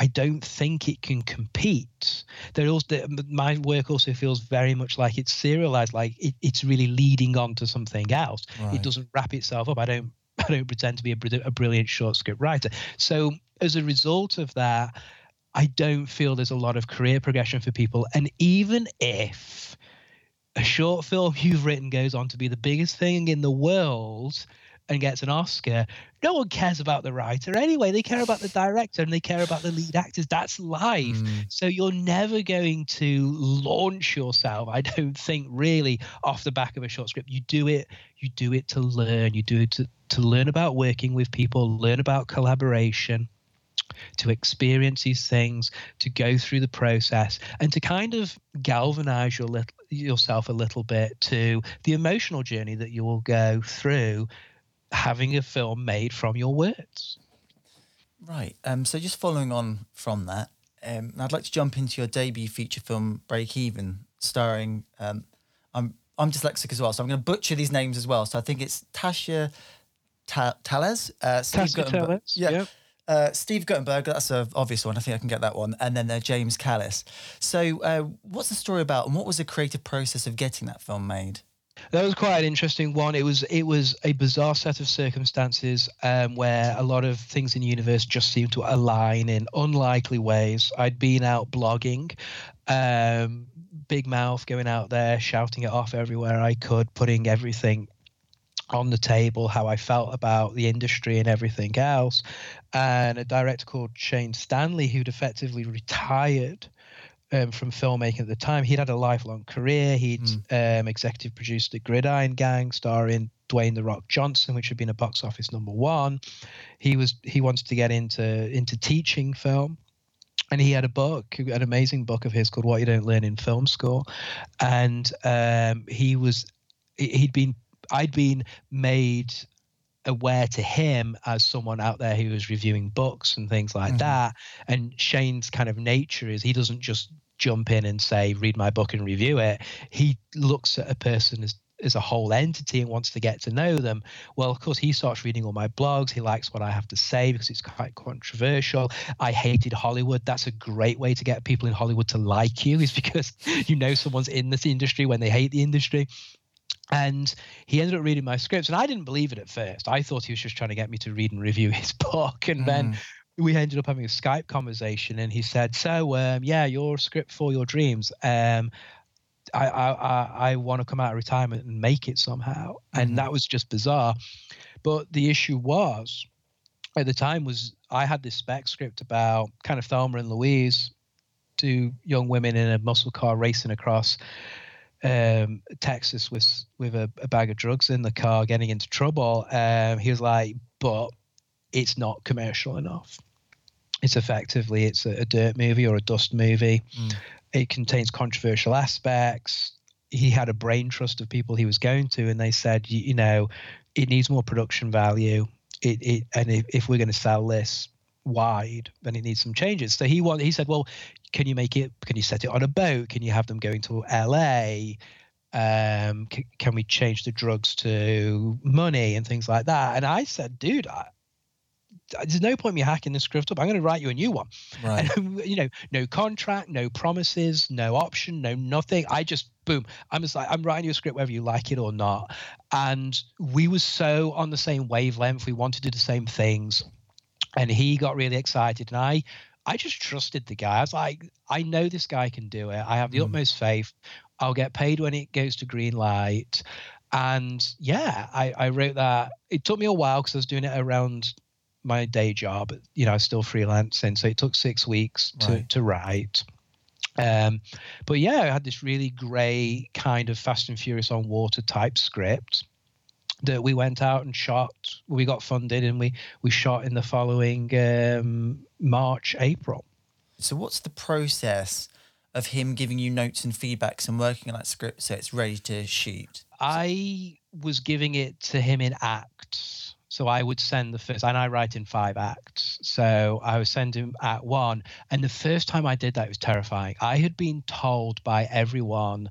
[SPEAKER 2] I don't think it can compete. There also my work also feels very much like it's serialized, like it, it's really leading on to something else.
[SPEAKER 1] Right.
[SPEAKER 2] It doesn't wrap itself up. I don't I don't pretend to be a, a brilliant short script writer. So as a result of that, I don't feel there's a lot of career progression for people. And even if a short film you've written goes on to be the biggest thing in the world and gets an Oscar, no one cares about the writer anyway. They care about the director and they care about the lead actors. That's life.
[SPEAKER 1] Mm.
[SPEAKER 2] So you're never going to launch yourself, I don't think, really off the back of a short script. You do it, you do it to learn. You do it to, to learn about working with people, learn about collaboration, to experience these things, to go through the process, and to kind of galvanize your lit- yourself a little bit to the emotional journey that you will go through having a film made from your words.
[SPEAKER 1] Right. Um, so just following on from that, Um, I'd like to jump into your debut feature film, Break Even, starring. Um, I'm I'm dyslexic as well, so I'm going to butcher these names as well. So I think it's Tasha Ta- Tallez, uh,
[SPEAKER 2] Tasha
[SPEAKER 1] Guttenberg-
[SPEAKER 2] Teles,
[SPEAKER 1] yeah,
[SPEAKER 2] yep.
[SPEAKER 1] Uh, Steve Guttenberg. That's an obvious one. I think I can get that one. And then uh, James Callis. So, uh, what's the story about, and what was the creative process of getting that film made?
[SPEAKER 2] That was quite an interesting one. It was it was a bizarre set of circumstances um, where a lot of things in the universe just seemed to align in unlikely ways. I'd been out blogging, um, big mouth, going out there shouting it off everywhere I could, putting everything on the table, how I felt about the industry and everything else. And a director called Shane Stanley, who'd effectively retired um, from filmmaking at the time. He'd had a lifelong career. He'd um, executive produced the Gridiron Gang, starring Dwayne the Rock Johnson, which had been a box office number one. He was he wanted to get into into teaching film. And he had a book, an amazing book of his called "What You Don't Learn in Film School," and um, he was he'd been I'd been made aware to him as someone out there who was reviewing books and things like
[SPEAKER 1] Mhm.
[SPEAKER 2] that. And Shane's kind of nature is he doesn't just jump in and say, read my book and review it. He looks at a person as as a whole entity and wants to get to know them. Well, of course, he starts reading all my blogs. He likes what I have to say because it's quite controversial. I hated Hollywood. That's a great way to get people in Hollywood to like you, is because you know someone's in this industry when they hate the industry. And he ended up reading my scripts, and I didn't believe it at first. I thought he was just trying to get me to read and review his book. And then we ended up having a Skype conversation, and he said, "So, um, yeah, your script for your dreams. Um, I, I, I, I want to come out of retirement and make it somehow."
[SPEAKER 1] Mhm.
[SPEAKER 2] And that was just bizarre. But the issue was, at the time, was I had this spec script about kind of Thelma and Louise, two young women in a muscle car racing across um, Texas with with a, a bag of drugs in the car, getting into trouble. Um, he was like, "But it's not commercial enough. It's effectively it's a, a dirt movie or a dust movie.
[SPEAKER 1] Mm.
[SPEAKER 2] It contains controversial aspects." He had a brain trust of people he was going to, and they said, "You, you know, it needs more production value. It, it and if, if we're going to sell this." Wide then it needs some changes. So he want, he said well can you make it can you set it on a boat? Can you have them going to la um c- can we change the drugs to money and things like that? And i said dude I, there's no point me hacking this script up. I'm going to write you a new one.
[SPEAKER 1] Right.
[SPEAKER 2] and, you know no contract no promises no option no nothing. I just boom i'm just like i'm writing you a script whether you like it or not. And we were so on the same wavelength. We wanted to do the same things and he got really excited and i i just trusted the guy. I was like i know this guy can do it. I have the
[SPEAKER 1] Mm.
[SPEAKER 2] utmost faith. I'll get paid when it goes to green light. And yeah i i wrote that. It took me a while because i was doing it around my day job you know i was still freelancing so it took six weeks to
[SPEAKER 1] Right.
[SPEAKER 2] to write. Um but yeah i had this really great kind of fast and furious on water type script that we went out and shot we got funded and we we shot in the following um march april
[SPEAKER 1] So, what's the process of him giving you notes and feedbacks and working on that script so it's ready to shoot?
[SPEAKER 2] I was giving it to him in acts. So I would send the first, and I write in five acts. So I would send him act one. And the first time I did that, it was terrifying. I had been told by everyone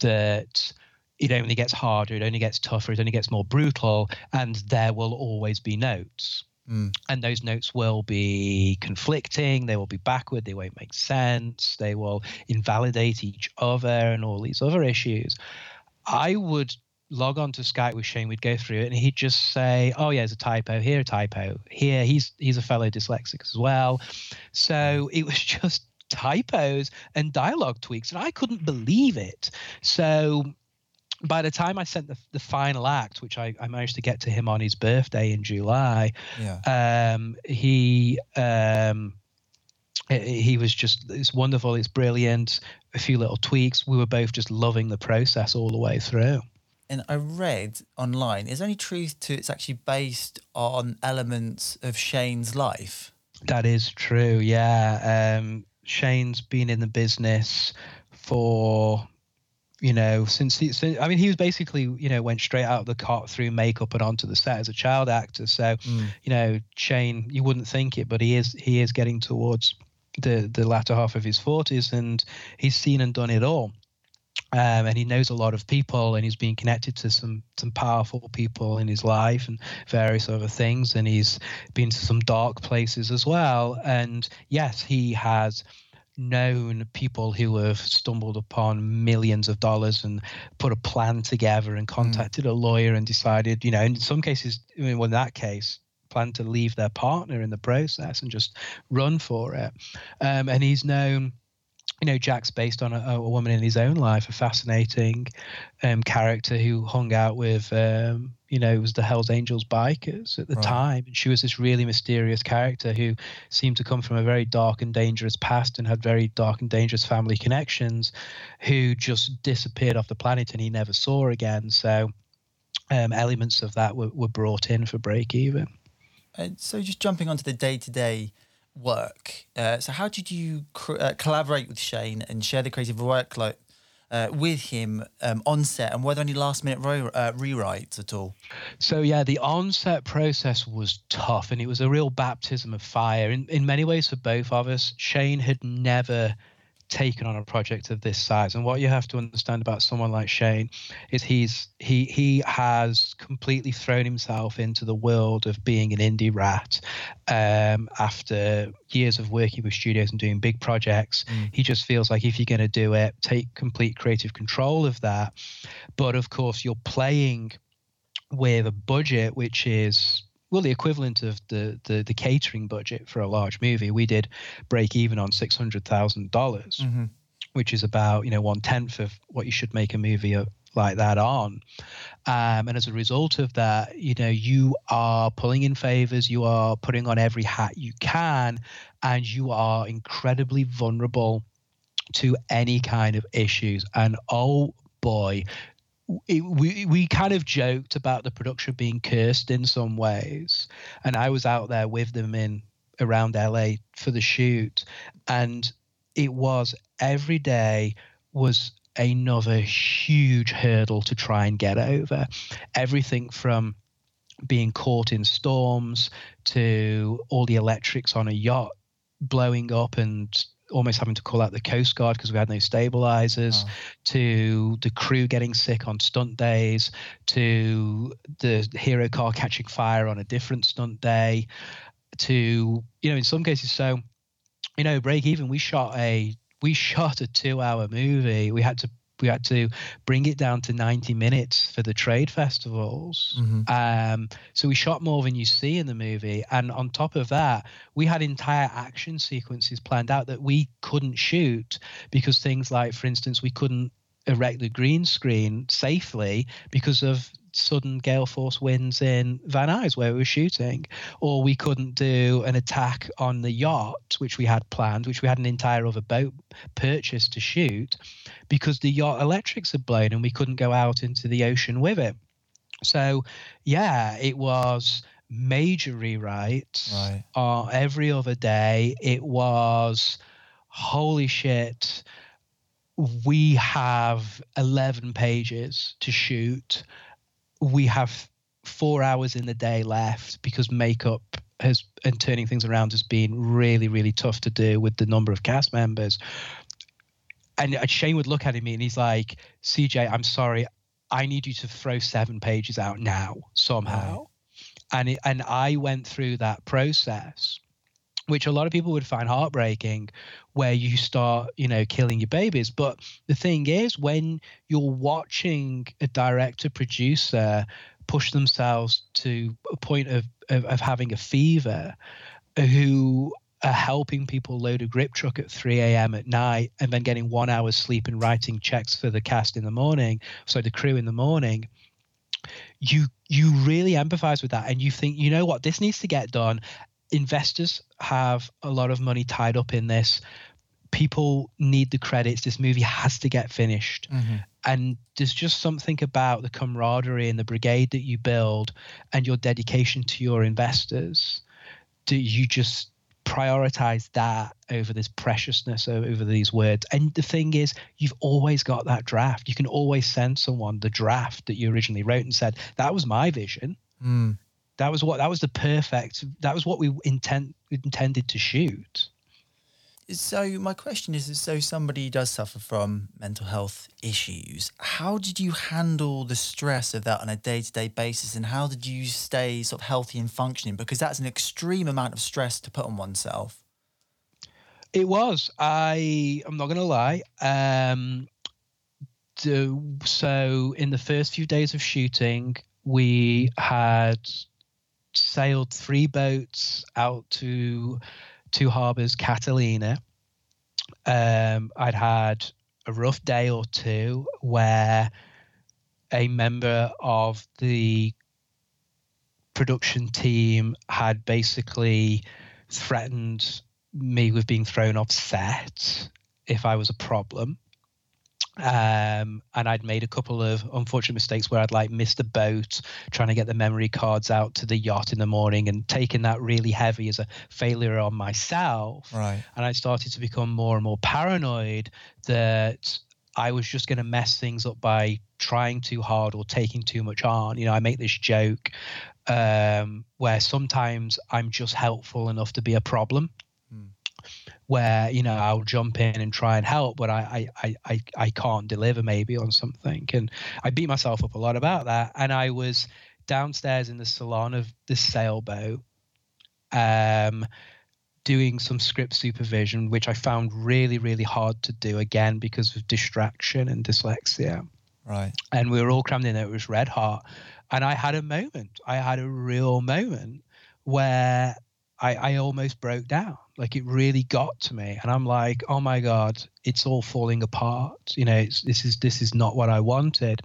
[SPEAKER 2] that it only gets harder, it only gets tougher, it only gets more brutal, and there will always be notes.
[SPEAKER 1] Mm.
[SPEAKER 2] And those notes will be conflicting, they will be backward, they won't make sense, they will invalidate each other, and all these other issues. I would log on to Skype with Shane, we'd go through it, and he'd just say, "Oh yeah, there's a typo here, a typo here." He's he's a fellow dyslexic as well, so it was just typos and dialogue tweaks, and I couldn't believe it. So by the time I sent the the final act, which I, I managed to get to him on his birthday in July,
[SPEAKER 1] Yeah.
[SPEAKER 2] um, he um, he was just it's wonderful, it's brilliant. A few little tweaks. We were both just loving the process all the way through.
[SPEAKER 1] And I read online, is there any truth to it's actually based on elements of Shane's life?
[SPEAKER 2] That is true. Yeah. Um, Shane's been in the business for, you know, since he, since, I mean, he was basically, you know, went straight out of the cot through makeup and onto the set as a child actor. So,
[SPEAKER 1] Mm.
[SPEAKER 2] you know, Shane, you wouldn't think it, but he is, he is getting towards the the latter half of his 40s, and he's seen and done it all. Um, and he knows a lot of people, and he's been connected to some some powerful people in his life and various other things. And he's been to some dark places as well. And yes, he has known people who have stumbled upon millions of dollars and put a plan together and hmm. contacted mm. a lawyer and decided, you know, in some cases, I mean, well, in that case, plan to leave their partner in the process and just run for it. Um, and he's known you know, Jack's based on a, a, woman in his own life, a fascinating um, character who hung out with, um, you know, it was the Hell's Angels bikers at the right. time. And she was this really mysterious character who seemed to come from a very dark and dangerous past and had very dark and dangerous family connections, who just disappeared off the planet and he never saw again. So um, elements of that were, were brought in for break even.
[SPEAKER 1] Uh, so just jumping onto the day to day work. Uh, so, how did you cr- uh, collaborate with Shane and share the creative workload uh, with him um, on set, and were there any last minute ro- uh, rewrites at all?
[SPEAKER 2] So, yeah, the on set process was tough, and it was a real baptism of fire in in many ways for both of us. Shane had never taken on a project of this size. And what you have to understand about someone like Shane is he's he he has completely thrown himself into the world of being an indie rat. Um, after years of working with studios and doing big projects, mm. he just feels like if you're going to do it, take complete creative control of that. But of course, you're playing with a budget which is well the equivalent of the, the the catering budget for a large movie. We did break even on six hundred thousand dollars, mm-hmm. which is about you know one tenth of what you should make a movie like that on. Um, and as a result of that, you know, you are pulling in favors, you are putting on every hat you can, and you are incredibly vulnerable to any kind of issues. And oh boy, it, we we kind of joked about the production being cursed in some ways, and I was out there with them in around LA for the shoot, and it was every day was another huge hurdle to try and get over. Everything from being caught in storms to all the electrics on a yacht blowing up and almost having to call out the Coast Guard because we had no stabilizers, oh. to the crew getting sick on stunt days, to the hero car catching fire on a different stunt day, to you know in some cases so you know break even we shot a we shot a two hour movie we had to we had to bring it down to 90 minutes for the trade festivals. Mm-hmm. Um, so we shot more than you see in the movie. And on top of that, we had entire action sequences planned out that we couldn't shoot because things like, for instance, we couldn't erect the green screen safely because of sudden gale force winds in Van Nuys where we were shooting, or we couldn't do an attack on the yacht, which we had planned, which we had an entire other boat purchased to shoot, because the yacht electrics had blown and we couldn't go out into the ocean with it. So, yeah, it was major rewrites right. uh, every other day. It was holy shit. We have 11 pages to shoot we have four hours in the day left because makeup has and turning things around has been really really tough to do with the number of cast members and uh, shane would look at me and he's like cj i'm sorry i need you to throw seven pages out now somehow right. and it, and i went through that process which a lot of people would find heartbreaking where you start you know killing your babies. But the thing is when you're watching a director producer push themselves to a point of, of, of having a fever who are helping people load a grip truck at 3 a.m. at night and then getting one hour's sleep and writing checks for the cast in the morning, so the crew in the morning, you you really empathize with that. And you think, you know what, this needs to get done investors have a lot of money tied up in this. People need the credits. This movie has to get finished. Mm-hmm. And there's just something about the camaraderie and the brigade that you build and your dedication to your investors that you just prioritize that over this preciousness over these words. And the thing is, you've always got that draft. You can always send someone the draft that you originally wrote and said, that was my vision. Mm. That was what that was the perfect. That was what we intent intended to shoot.
[SPEAKER 1] So my question is: so somebody does suffer from mental health issues. How did you handle the stress of that on a day-to-day basis, and how did you stay sort of healthy and functioning? Because that's an extreme amount of stress to put on oneself.
[SPEAKER 2] It was. I. I'm not going to lie. Um, so in the first few days of shooting, we had sailed three boats out to two harbors, Catalina. Um, I'd had a rough day or two where a member of the production team had basically threatened me with being thrown off set if I was a problem um, and I'd made a couple of unfortunate mistakes where I'd like missed a boat trying to get the memory cards out to the yacht in the morning and taking that really heavy as a failure on myself.
[SPEAKER 1] Right.
[SPEAKER 2] And I started to become more and more paranoid that I was just going to mess things up by trying too hard or taking too much on. You know, I make this joke um, where sometimes I'm just helpful enough to be a problem where you know I'll jump in and try and help, but I I I I can't deliver maybe on something, and I beat myself up a lot about that. And I was downstairs in the salon of the sailboat, um, doing some script supervision, which I found really really hard to do again because of distraction and dyslexia.
[SPEAKER 1] Right.
[SPEAKER 2] And we were all crammed in there. It was red hot, and I had a moment. I had a real moment where I, I almost broke down. Like it really got to me, and I'm like, oh my god, it's all falling apart. You know, this is this is not what I wanted.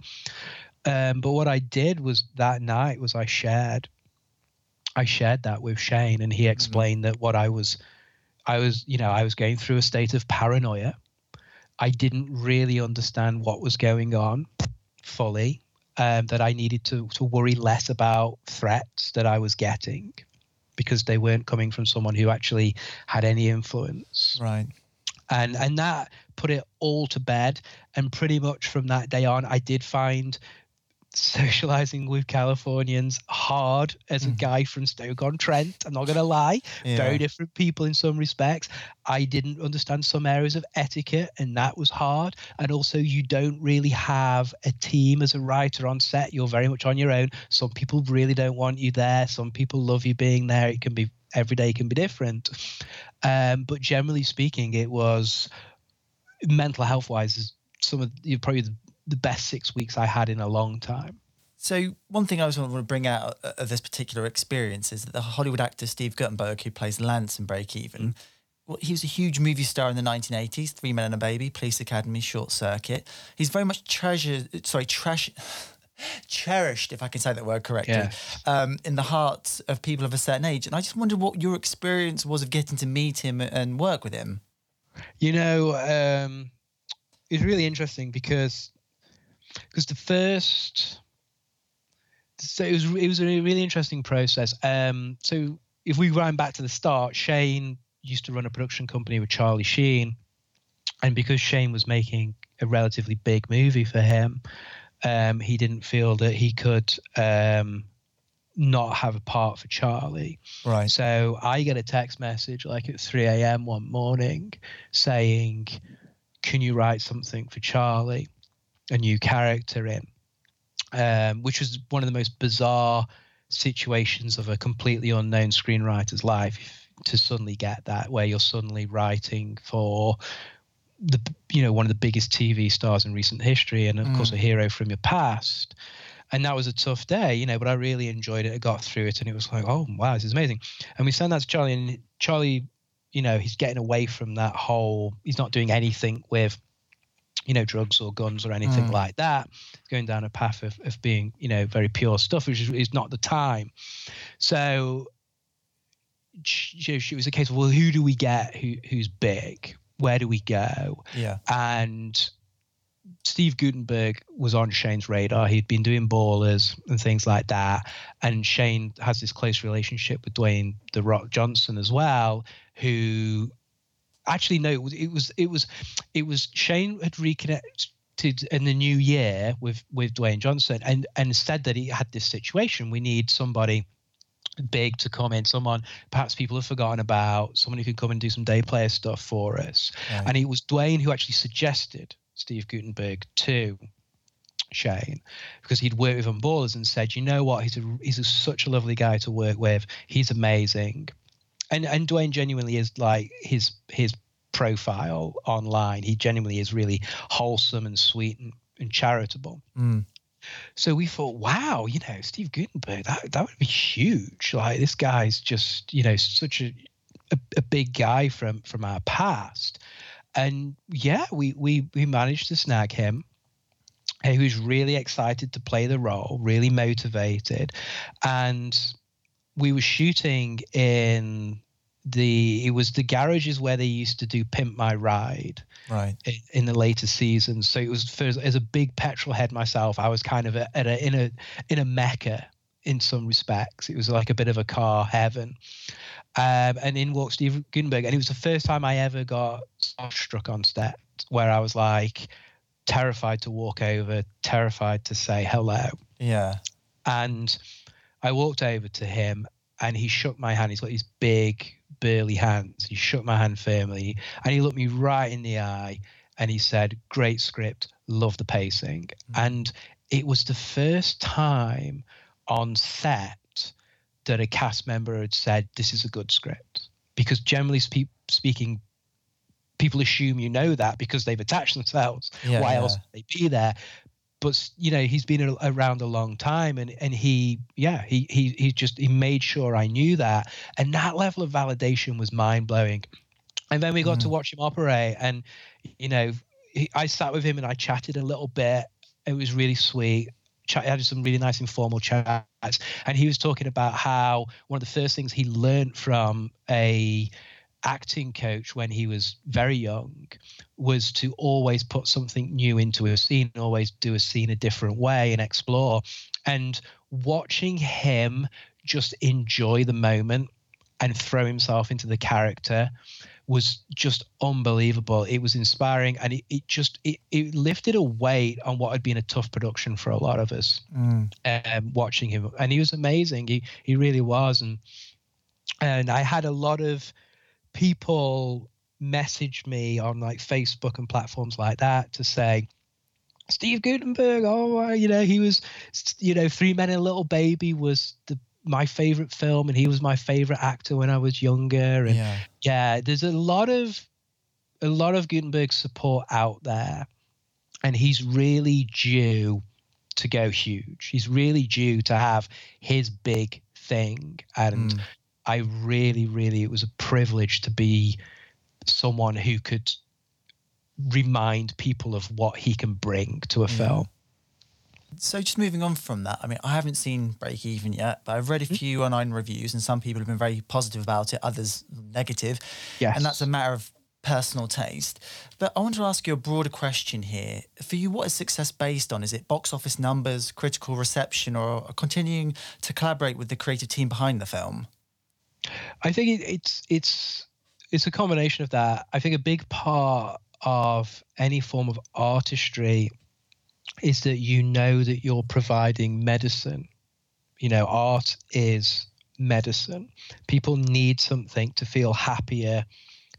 [SPEAKER 2] Um, but what I did was that night was I shared, I shared that with Shane, and he mm-hmm. explained mm-hmm. that what I was, I was, you know, I was going through a state of paranoia. I didn't really understand what was going on fully. Um, that I needed to to worry less about threats that I was getting because they weren't coming from someone who actually had any influence.
[SPEAKER 1] Right.
[SPEAKER 2] And and that put it all to bed. And pretty much from that day on, I did find socializing with Californians hard as a mm. guy from Stoke on Trent. I'm not going to lie. Yeah. Very different people in some respects. I didn't understand some areas of etiquette, and that was hard. And also, you don't really have a team as a writer on set. You're very much on your own. Some people really don't want you there. Some people love you being there. It can be every day can be different. Um, but generally speaking, it was mental health wise is some of you probably the best six weeks I had in a long time.
[SPEAKER 1] So one thing I was want to bring out of this particular experience is that the Hollywood actor Steve Guttenberg, who plays Lance in Break Even, mm. well, he was a huge movie star in the 1980s, Three Men and a Baby, Police Academy, Short Circuit. He's very much treasured, sorry, trash. cherished, if I can say that word correctly, yeah. um, in the hearts of people of a certain age. And I just wondered what your experience was of getting to meet him and work with him.
[SPEAKER 2] You know, um, it's really interesting because because the first so it was it was a really interesting process. Um, so if we wind back to the start, Shane used to run a production company with Charlie Sheen, and because Shane was making a relatively big movie for him, um, he didn't feel that he could um, not have a part for Charlie.
[SPEAKER 1] Right.
[SPEAKER 2] So I get a text message like at 3 a.m. one morning saying, "Can you write something for Charlie?" A new character in, um, which was one of the most bizarre situations of a completely unknown screenwriter's life to suddenly get that where you're suddenly writing for the you know one of the biggest TV stars in recent history and of mm. course a hero from your past. And that was a tough day you know but I really enjoyed it. I got through it and it was like oh wow this is amazing. And we sent that to Charlie and Charlie you know he's getting away from that whole he's not doing anything with you know, drugs or guns or anything mm. like that, going down a path of, of being, you know, very pure stuff, which is, is not the time. So it was a case of, well, who do we get who, who's big? Where do we go?
[SPEAKER 1] Yeah.
[SPEAKER 2] And Steve Guttenberg was on Shane's radar. He'd been doing ballers and things like that. And Shane has this close relationship with Dwayne The Rock Johnson as well, who actually no, it was it was it was Shane had reconnected in the new year with with Dwayne Johnson and and said that he had this situation. We need somebody big to come in, someone perhaps people have forgotten about, someone who could come and do some day player stuff for us. Right. And it was Dwayne who actually suggested Steve Guttenberg to Shane because he'd worked with him ballers and said, you know what, he's a he's a, such a lovely guy to work with. He's amazing, and and Dwayne genuinely is like his his profile online. He genuinely is really wholesome and sweet and, and charitable.
[SPEAKER 1] Mm.
[SPEAKER 2] So we thought, wow, you know, Steve Guttenberg, that that would be huge. Like this guy's just, you know, such a a, a big guy from from our past. And yeah, we we we managed to snag him He was really excited to play the role, really motivated. And we were shooting in the it was the garages where they used to do pimp my ride
[SPEAKER 1] right
[SPEAKER 2] in, in the later seasons so it was for, as a big petrol head myself i was kind of a, at a in a in a mecca in some respects it was like a bit of a car heaven um, and in walked steve Guttenberg, and it was the first time i ever got struck on set where i was like terrified to walk over, terrified to say hello.
[SPEAKER 1] Yeah.
[SPEAKER 2] And I walked over to him and he shook my hand. He's got these big, burly hands. He shook my hand firmly and he looked me right in the eye and he said, Great script, love the pacing. Mm-hmm. And it was the first time on set that a cast member had said, This is a good script. Because generally spe- speaking, people assume you know that because they've attached themselves. Yeah, Why yeah. else would they be there? But you know, he's been around a long time, and and he, yeah, he he he just he made sure I knew that, and that level of validation was mind blowing. And then we got mm. to watch him operate, and you know, he, I sat with him and I chatted a little bit. It was really sweet. Chat, had some really nice informal chats, and he was talking about how one of the first things he learned from a acting coach when he was very young was to always put something new into a scene, always do a scene a different way and explore. And watching him just enjoy the moment and throw himself into the character was just unbelievable. It was inspiring and it, it just it, it lifted a weight on what had been a tough production for a lot of us mm. um, watching him. And he was amazing. He he really was. And and I had a lot of people message me on like Facebook and platforms like that to say, Steve Guttenberg, oh, you know, he was, you know, Three Men and a Little Baby was the my favorite film, and he was my favorite actor when I was younger. And yeah, yeah there's a lot of a lot of Guttenberg support out there, and he's really due to go huge. He's really due to have his big thing, and mm. I really, really, it was a privilege to be someone who could remind people of what he can bring to a yeah. film.
[SPEAKER 1] So just moving on from that, I mean, I haven't seen Break Even yet, but I've read a mm-hmm. few online reviews, and some people have been very positive about it, others negative.
[SPEAKER 2] Yes.
[SPEAKER 1] And that's a matter of personal taste. But I want to ask you a broader question here. For you, what is success based on? Is it box office numbers, critical reception, or continuing to collaborate with the creative team behind the film?
[SPEAKER 2] I think it, it's it's it's a combination of that. I think a big part of any form of artistry is that you know that you're providing medicine. You know, art is medicine. People need something to feel happier,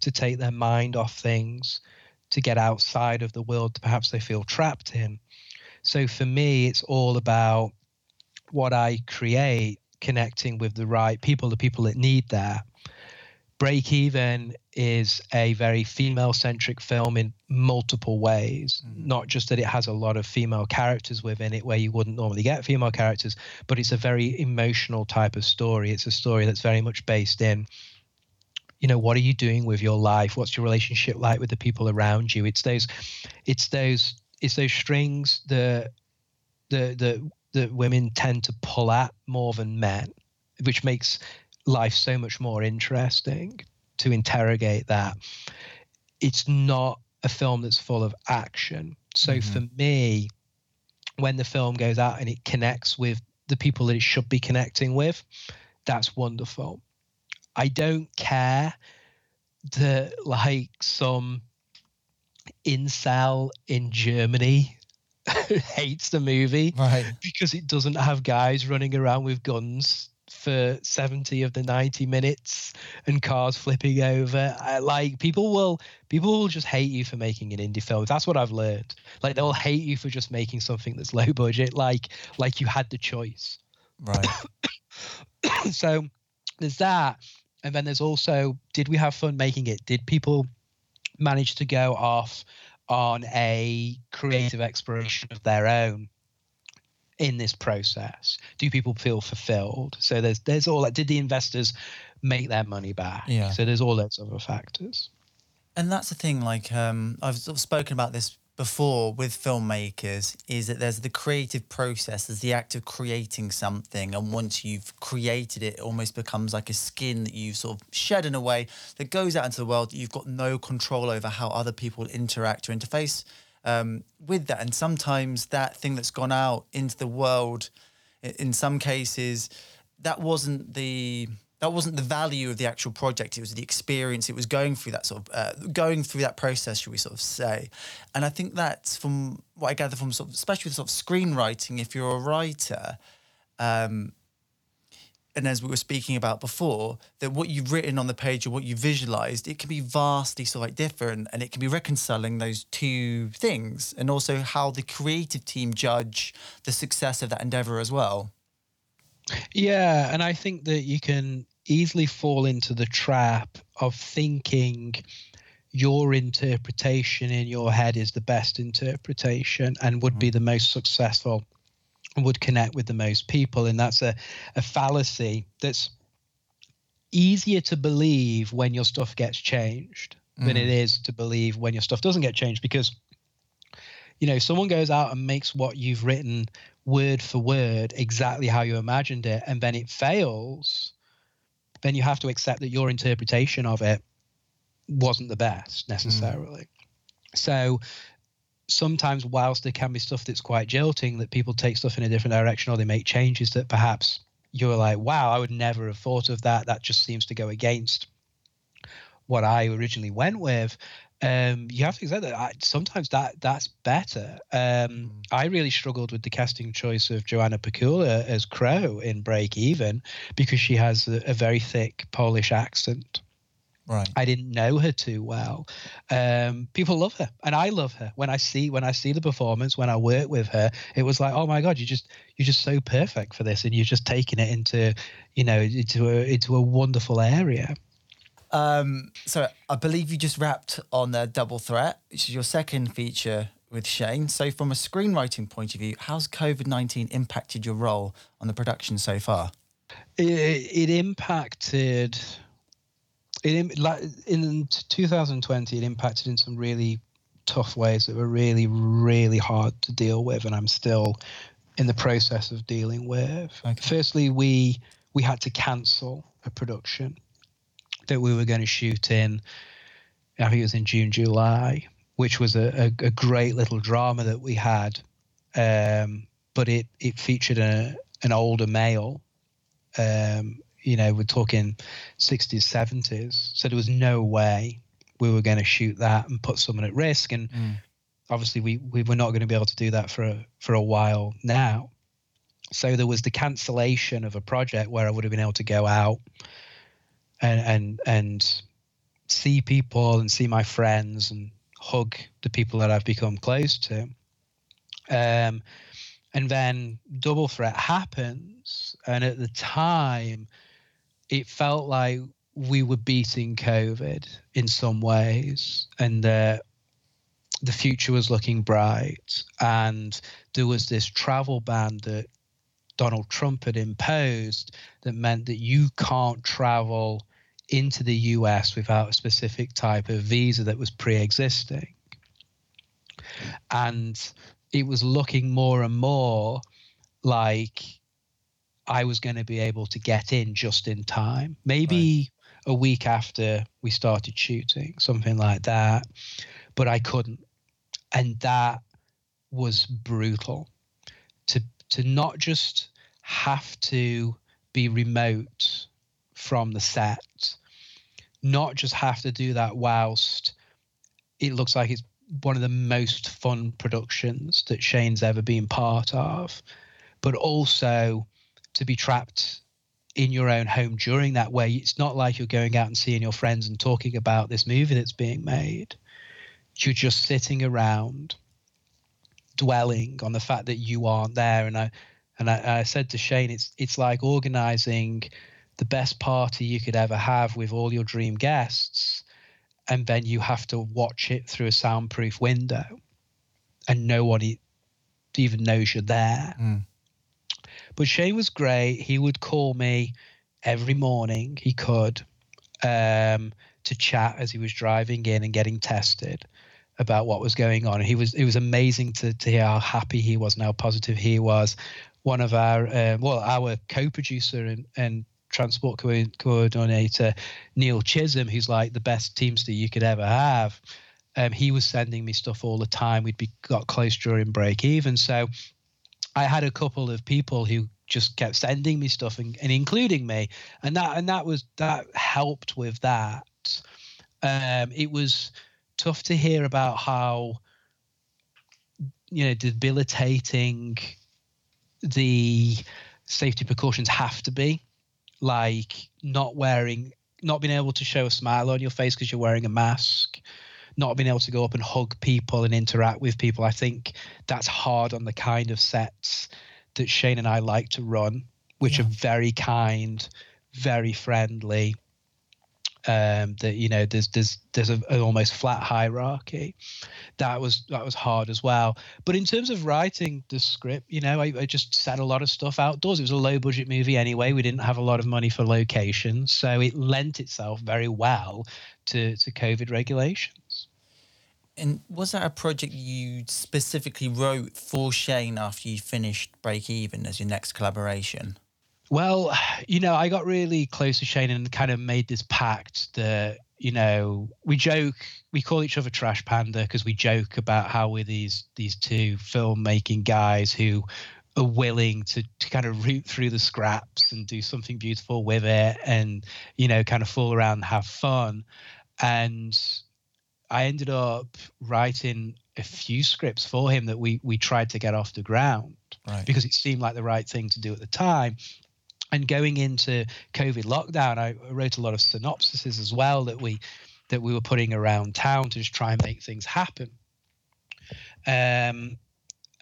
[SPEAKER 2] to take their mind off things, to get outside of the world that perhaps they feel trapped in. So for me, it's all about what I create connecting with the right people, the people that need that. Break Even is a very female centric film in multiple ways. Mm. Not just that it has a lot of female characters within it where you wouldn't normally get female characters, but it's a very emotional type of story. It's a story that's very much based in, you know, what are you doing with your life? What's your relationship like with the people around you? It's those, it's those, it's those strings that the the that women tend to pull at more than men, which makes life so much more interesting to interrogate that. It's not a film that's full of action. So mm-hmm. for me, when the film goes out and it connects with the people that it should be connecting with, that's wonderful. I don't care that like some incel in Germany hates the movie
[SPEAKER 1] right.
[SPEAKER 2] because it doesn't have guys running around with guns for 70 of the 90 minutes and cars flipping over. I, like people will people will just hate you for making an indie film. That's what i've learned. Like they'll hate you for just making something that's low budget like like you had the choice.
[SPEAKER 1] Right.
[SPEAKER 2] So there's that. And then there's also did we have fun making it? Did people manage to go off on a creative exploration of their own in this process? Do people feel fulfilled? So there's there's all that. Did the investors make their money back?
[SPEAKER 1] Yeah.
[SPEAKER 2] So there's all those other factors.
[SPEAKER 1] And that's the thing. Like um, I've sort of spoken about this before with filmmakers is that there's the creative process, there's the act of creating something, and once you've created it, it almost becomes like a skin that you've sort of shed in a way that goes out into the world. You've got no control over how other people interact or interface um, with that, and sometimes that thing that's gone out into the world, in some cases, that wasn't the that wasn't the value of the actual project. It was the experience. It was going through that sort of uh, going through that process, should we sort of say? And I think that's from what I gather from sort of, especially with sort of screenwriting. If you're a writer, um, and as we were speaking about before, that what you've written on the page or what you visualized, it can be vastly sort of like different, and it can be reconciling those two things, and also how the creative team judge the success of that endeavor as well.
[SPEAKER 2] Yeah, and I think that you can easily fall into the trap of thinking your interpretation in your head is the best interpretation and would be mm-hmm. the most successful and would connect with the most people and that's a, a fallacy that's easier to believe when your stuff gets changed mm. than it mm-hmm. to believe when your stuff doesn't get changed because you know someone goes out and makes what you've written word for word exactly how you imagined it and then it fails then you have to accept that your interpretation of it wasn't the best necessarily. Mm. So sometimes, whilst there can be stuff that's quite jilting, that people take stuff in a different direction or they make changes that perhaps you're like, wow, I would never have thought of that. That just seems to go against what I originally went with. Um, you have to accept that I, sometimes that that's better. Um, mm. I really struggled with the casting choice of Joanna Pacula as Crow in Break Even because she has a, a very thick Polish accent.
[SPEAKER 1] Right.
[SPEAKER 2] I didn't know her too well. Um, people love her, and I love her. When I see when I see the performance, when I work with her, it was like, oh my god, you just you're just so perfect for this, and you're just taking it into, you know, into a into a wonderful area.
[SPEAKER 1] Um, so I believe you just wrapped on the Double Threat, which is your second feature with Shane. So from a screenwriting point of view, how's COVID nineteen impacted your role on the production so far?
[SPEAKER 2] It, it impacted. It in 2020, it impacted in some really tough ways that were really, really hard to deal with, and I'm still in the process of dealing with. Okay. Firstly, we we had to cancel a production that we were going to shoot in. I think it was in June, July, which was a, a, a great little drama that we had. Um, but it it featured a an older male. Um, you know, we're talking 60s, 70s. So there was no way we were going to shoot that and put someone at risk. And mm. obviously, we we were not going to be able to do that for a, for a while now. So there was the cancellation of a project where I would have been able to go out and and and see people and see my friends and hug the people that I've become close to. Um, and then double threat happens, and at the time, it felt like we were beating COVID in some ways, and uh, the future was looking bright. And there was this travel ban that Donald Trump had imposed that meant that you can't travel into the US without a specific type of visa that was pre existing. And it was looking more and more like I was going to be able to get in just in time. Maybe right. a week after we started shooting, something like that. But I couldn't. And that was brutal to to not just have to be remote from the set not just have to do that whilst it looks like it's one of the most fun productions that Shane's ever been part of, but also to be trapped in your own home during that way. It's not like you're going out and seeing your friends and talking about this movie that's being made. You're just sitting around dwelling on the fact that you aren't there. And I and I, I said to Shane, it's it's like organizing the best party you could ever have with all your dream guests, and then you have to watch it through a soundproof window, and nobody even knows you're there. Mm. But Shane was great. He would call me every morning. He could um, to chat as he was driving in and getting tested about what was going on. He was it was amazing to to hear how happy he was and how positive he was. One of our uh, well, our co-producer and and transport co- coordinator Neil Chisholm, who's like the best teamster you could ever have. Um, he was sending me stuff all the time. We'd be got close during break even, so I had a couple of people who just kept sending me stuff and, and including me, and that and that was that helped with that. Um, it was tough to hear about how you know debilitating the safety precautions have to be like not wearing not being able to show a smile on your face because you're wearing a mask not being able to go up and hug people and interact with people i think that's hard on the kind of sets that shane and i like to run which yeah. are very kind very friendly um, that you know there's there's there's a, an almost flat hierarchy. That was that was hard as well. But in terms of writing the script, you know, I, I just said a lot of stuff outdoors. It was a low budget movie anyway. We didn't have a lot of money for locations, so it lent itself very well to to COVID regulations.
[SPEAKER 1] And was that a project you specifically wrote for Shane after you finished Break Even as your next collaboration?
[SPEAKER 2] Well, you know, I got really close to Shane and kind of made this pact that, you know, we joke, we call each other Trash Panda because we joke about how we're these these two filmmaking guys who are willing to, to kind of root through the scraps and do something beautiful with it and, you know, kind of fool around and have fun. And I ended up writing a few scripts for him that we we tried to get off the ground right. because it seemed like the right thing to do at the time and going into COVID lockdown, I wrote a lot of synopsises as well that we that we were putting around town to just try and make things happen. Um,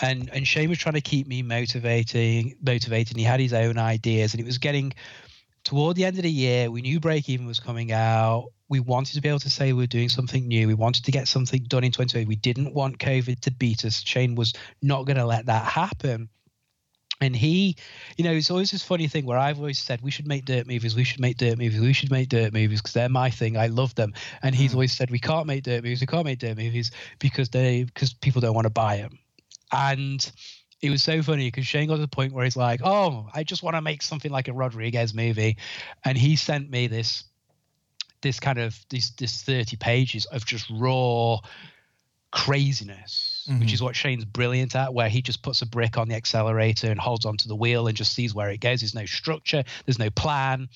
[SPEAKER 2] and and Shane was trying to keep me motivating, motivated. He had his own ideas, and it was getting toward the end of the year. We knew Break Even was coming out. We wanted to be able to say we are doing something new. We wanted to get something done in 2020. We didn't want COVID to beat us. Shane was not going to let that happen. And he, you know, it's always this funny thing where I've always said we should make dirt movies, we should make dirt movies, we should make dirt movies because they're my thing. I love them. And he's mm. always said we can't make dirt movies, we can't make dirt movies because they because people don't want to buy them. And it was so funny because Shane got to the point where he's like, "Oh, I just want to make something like a Rodriguez movie," and he sent me this this kind of this this 30 pages of just raw craziness, mm-hmm. which is what Shane's brilliant at, where he just puts a brick on the accelerator and holds onto the wheel and just sees where it goes. There's no structure, there's no plan.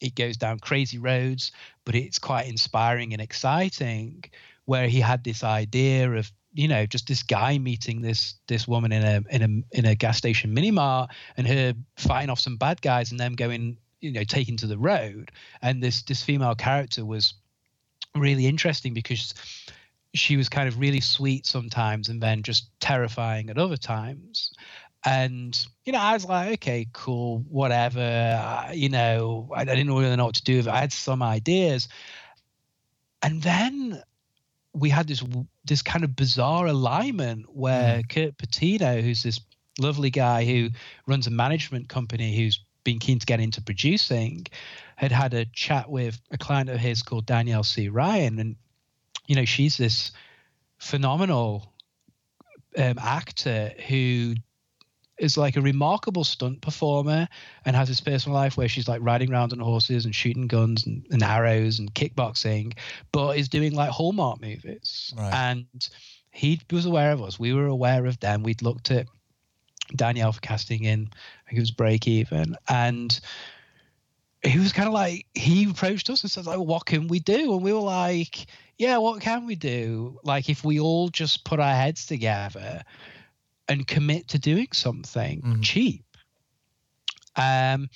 [SPEAKER 2] It goes down crazy roads, but it's quite inspiring and exciting. Where he had this idea of you know just this guy meeting this this woman in a in a in a gas station mini mart and her fighting off some bad guys and them going you know taking to the road and this this female character was really interesting because she was kind of really sweet sometimes and then just terrifying at other times. And you know i was like okay cool whatever uh, you know I, I, didn't really know what to do with it. I had some ideas. And then we had this this kind of bizarre alignment where mm. kurt patino who's this lovely guy who runs a management company who's been keen to get into producing had had a chat with a client of his called danielle c. Ryan. And you know, she's this phenomenal um, actor who is like a remarkable stunt performer and has this personal life where she's like riding around on horses and shooting guns and, and arrows and kickboxing, but is doing like Hallmark movies. Right. And he was aware of us. We were aware of them. We'd looked at Danielle for casting in, I think it was Break Even. And he was kind of like, he approached us and said, like, what can we do? And we were like, yeah, what can we do? Like, if we all just put our heads together and commit to doing something mm-hmm. cheap. Um,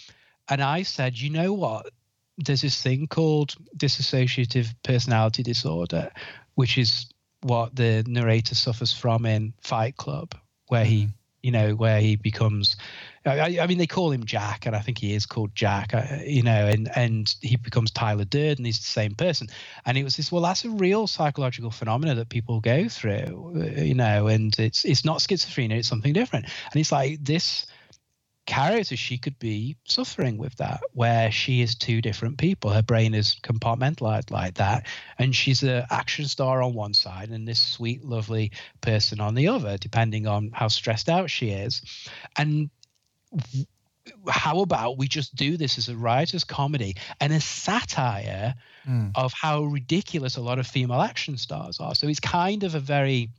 [SPEAKER 2] And I said, you know what? There's this thing called dissociative personality disorder, which is what the narrator suffers from in Fight Club, where he, mm-hmm. you know, where he becomes. I, I, mean, they call him Jack, and I think he is called Jack, uh, you know, and and he becomes Tyler Durden. He's the same person, and it was this. Well, that's a real psychological phenomena that people go through, uh, you know, and it's it's not schizophrenia; it's something different. And it's like this character, she could be suffering with that, where she is two different people. Her brain is compartmentalized like that. And she's an action star on one side and this sweet, lovely person on the other, depending on how stressed out she is. And how about we just do this as a writer's comedy and a satire mm. of how ridiculous a lot of female action stars are? So it's kind of a very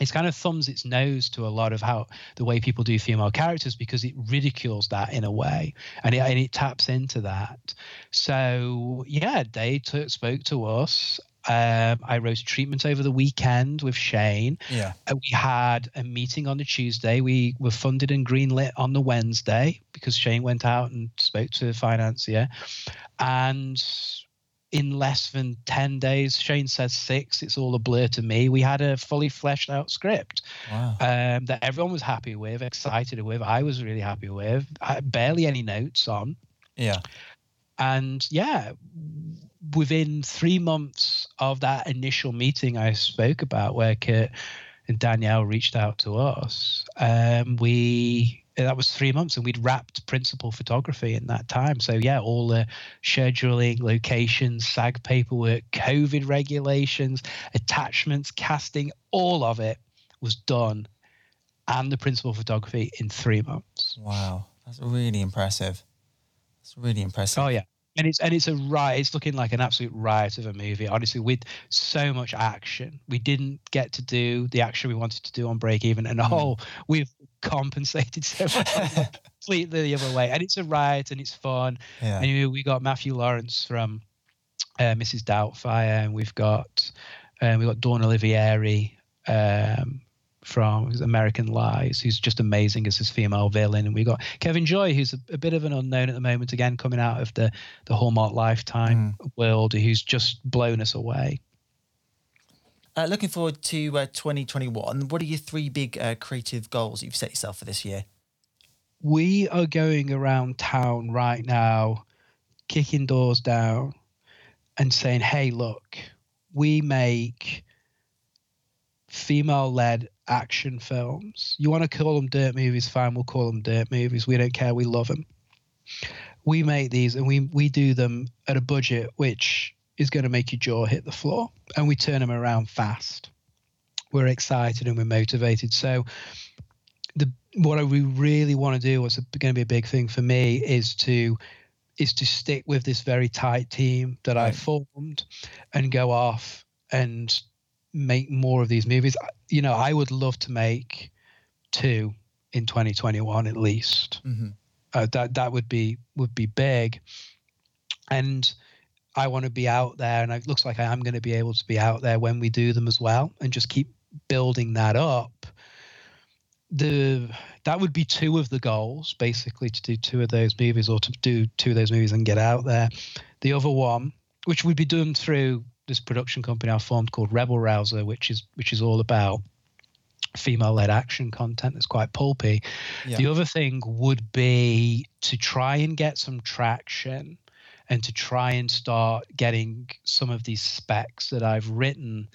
[SPEAKER 2] it's kind of thumbs its nose to a lot of how the way people do female characters because it ridicules that in a way and it, and it taps into that so yeah they t- spoke to us um, I wrote a treatment over the weekend with Shane.
[SPEAKER 1] Yeah.
[SPEAKER 2] Uh, we had a meeting on the Tuesday. We were funded and greenlit on the Wednesday because Shane went out and spoke to the financier. And in less than 10 days. Shane says six. It's all a blur to me. We had a fully fleshed out script wow. um, that everyone was happy with, excited with. I was really happy with. I, barely any notes on.
[SPEAKER 1] Yeah.
[SPEAKER 2] And yeah, within three months of that initial meeting I spoke about, where Kurt and Danielle reached out to us, um, we Uh, that was three months and we'd wrapped principal photography in that time. So yeah all the scheduling locations sag paperwork covid regulations attachments casting all of it was done and the principal photography in three months.
[SPEAKER 1] Wow. That's really impressive. That's really impressive.
[SPEAKER 2] Oh yeah and it's and it's a riot. It's looking like an absolute riot of a movie. Honestly, with so much action, we didn't get to do the action we wanted to do on Break Even, and mm. oh, we've compensated so much completely the other way. And it's a riot, and it's fun. Yeah. And we got Matthew Lawrence from uh, Mrs. Doubtfire, and we've got um, we've got Dawn Olivieri um, from American Lies, who's just amazing as his female villain, and we got Kevin Joy, who's a, a, bit of an unknown at the moment, again coming out of the the Hallmark Lifetime mm. world, who's just blown us away.
[SPEAKER 1] Uh, looking forward to uh, 2021. What are your three big uh, creative goals you've set yourself for this year?
[SPEAKER 2] We are going around town right now, kicking doors down and saying, hey, look, we make female led action films. You want to call them dirt movies, fine, we'll call them dirt movies. We don't care, we love them. We make these and we, we do them at a budget which is going to make your jaw hit the floor, and we turn them around fast. We're excited and we're motivated. So, the what we really want to do, what's going to be a big thing for me, is to is to stick with this very tight team that right. I formed and go off and make more of these movies. You know, I would love to make two in 2021 at least. Mm-hmm. Uh, that that would be would be big, and I want to be out there, and it looks like I am going to be able to be out there when we do them as well, and just keep building that up. The that would be two of the goals, basically, to do two of those movies or to do two of those movies and get out there. The other one, which would be done through this production company I formed called Rebel Rouser, which is which is all about female-led action content that's quite pulpy. Yeah. The other thing would be to try and get some traction and to try and start getting some of these specs that I've written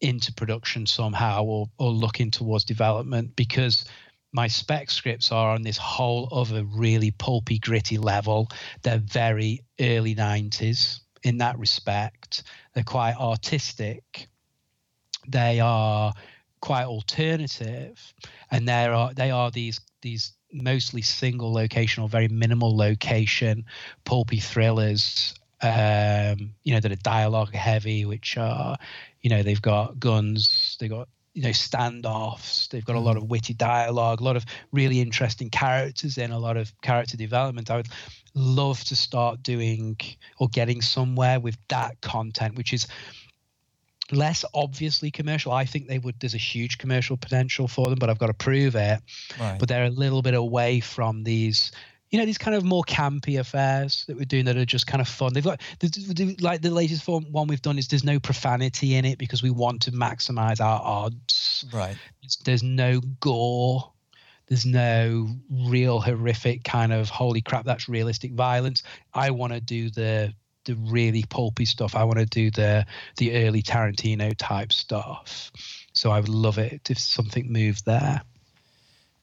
[SPEAKER 2] into production somehow or, or looking towards development because my spec scripts are on this whole other really pulpy, gritty level. They're very early 90s in that respect. They're quite artistic. They are quite alternative, and there are they are these these mostly single location or very minimal location pulpy thrillers. Um, you know that are dialogue heavy, which are you know they've got guns, they've got you know standoffs they've got a lot mm. of witty dialogue a lot of really interesting characters in a lot of character development i would love to start doing or getting somewhere with that content, which is less obviously commercial. I think they would. There's a huge commercial potential for them, but I've got to prove it. Right. But they're a little bit away from these, you know these kind of more campy affairs that we're doing that are just kind of fun. They've got like the latest one we've done is there's no profanity in it because we want to maximize our odds.
[SPEAKER 1] Right.
[SPEAKER 2] There's no gore. There's no real horrific kind of holy crap that's realistic violence. I want to do the the really pulpy stuff. I want to do the the early Tarantino type stuff. So I would love it if something moved there.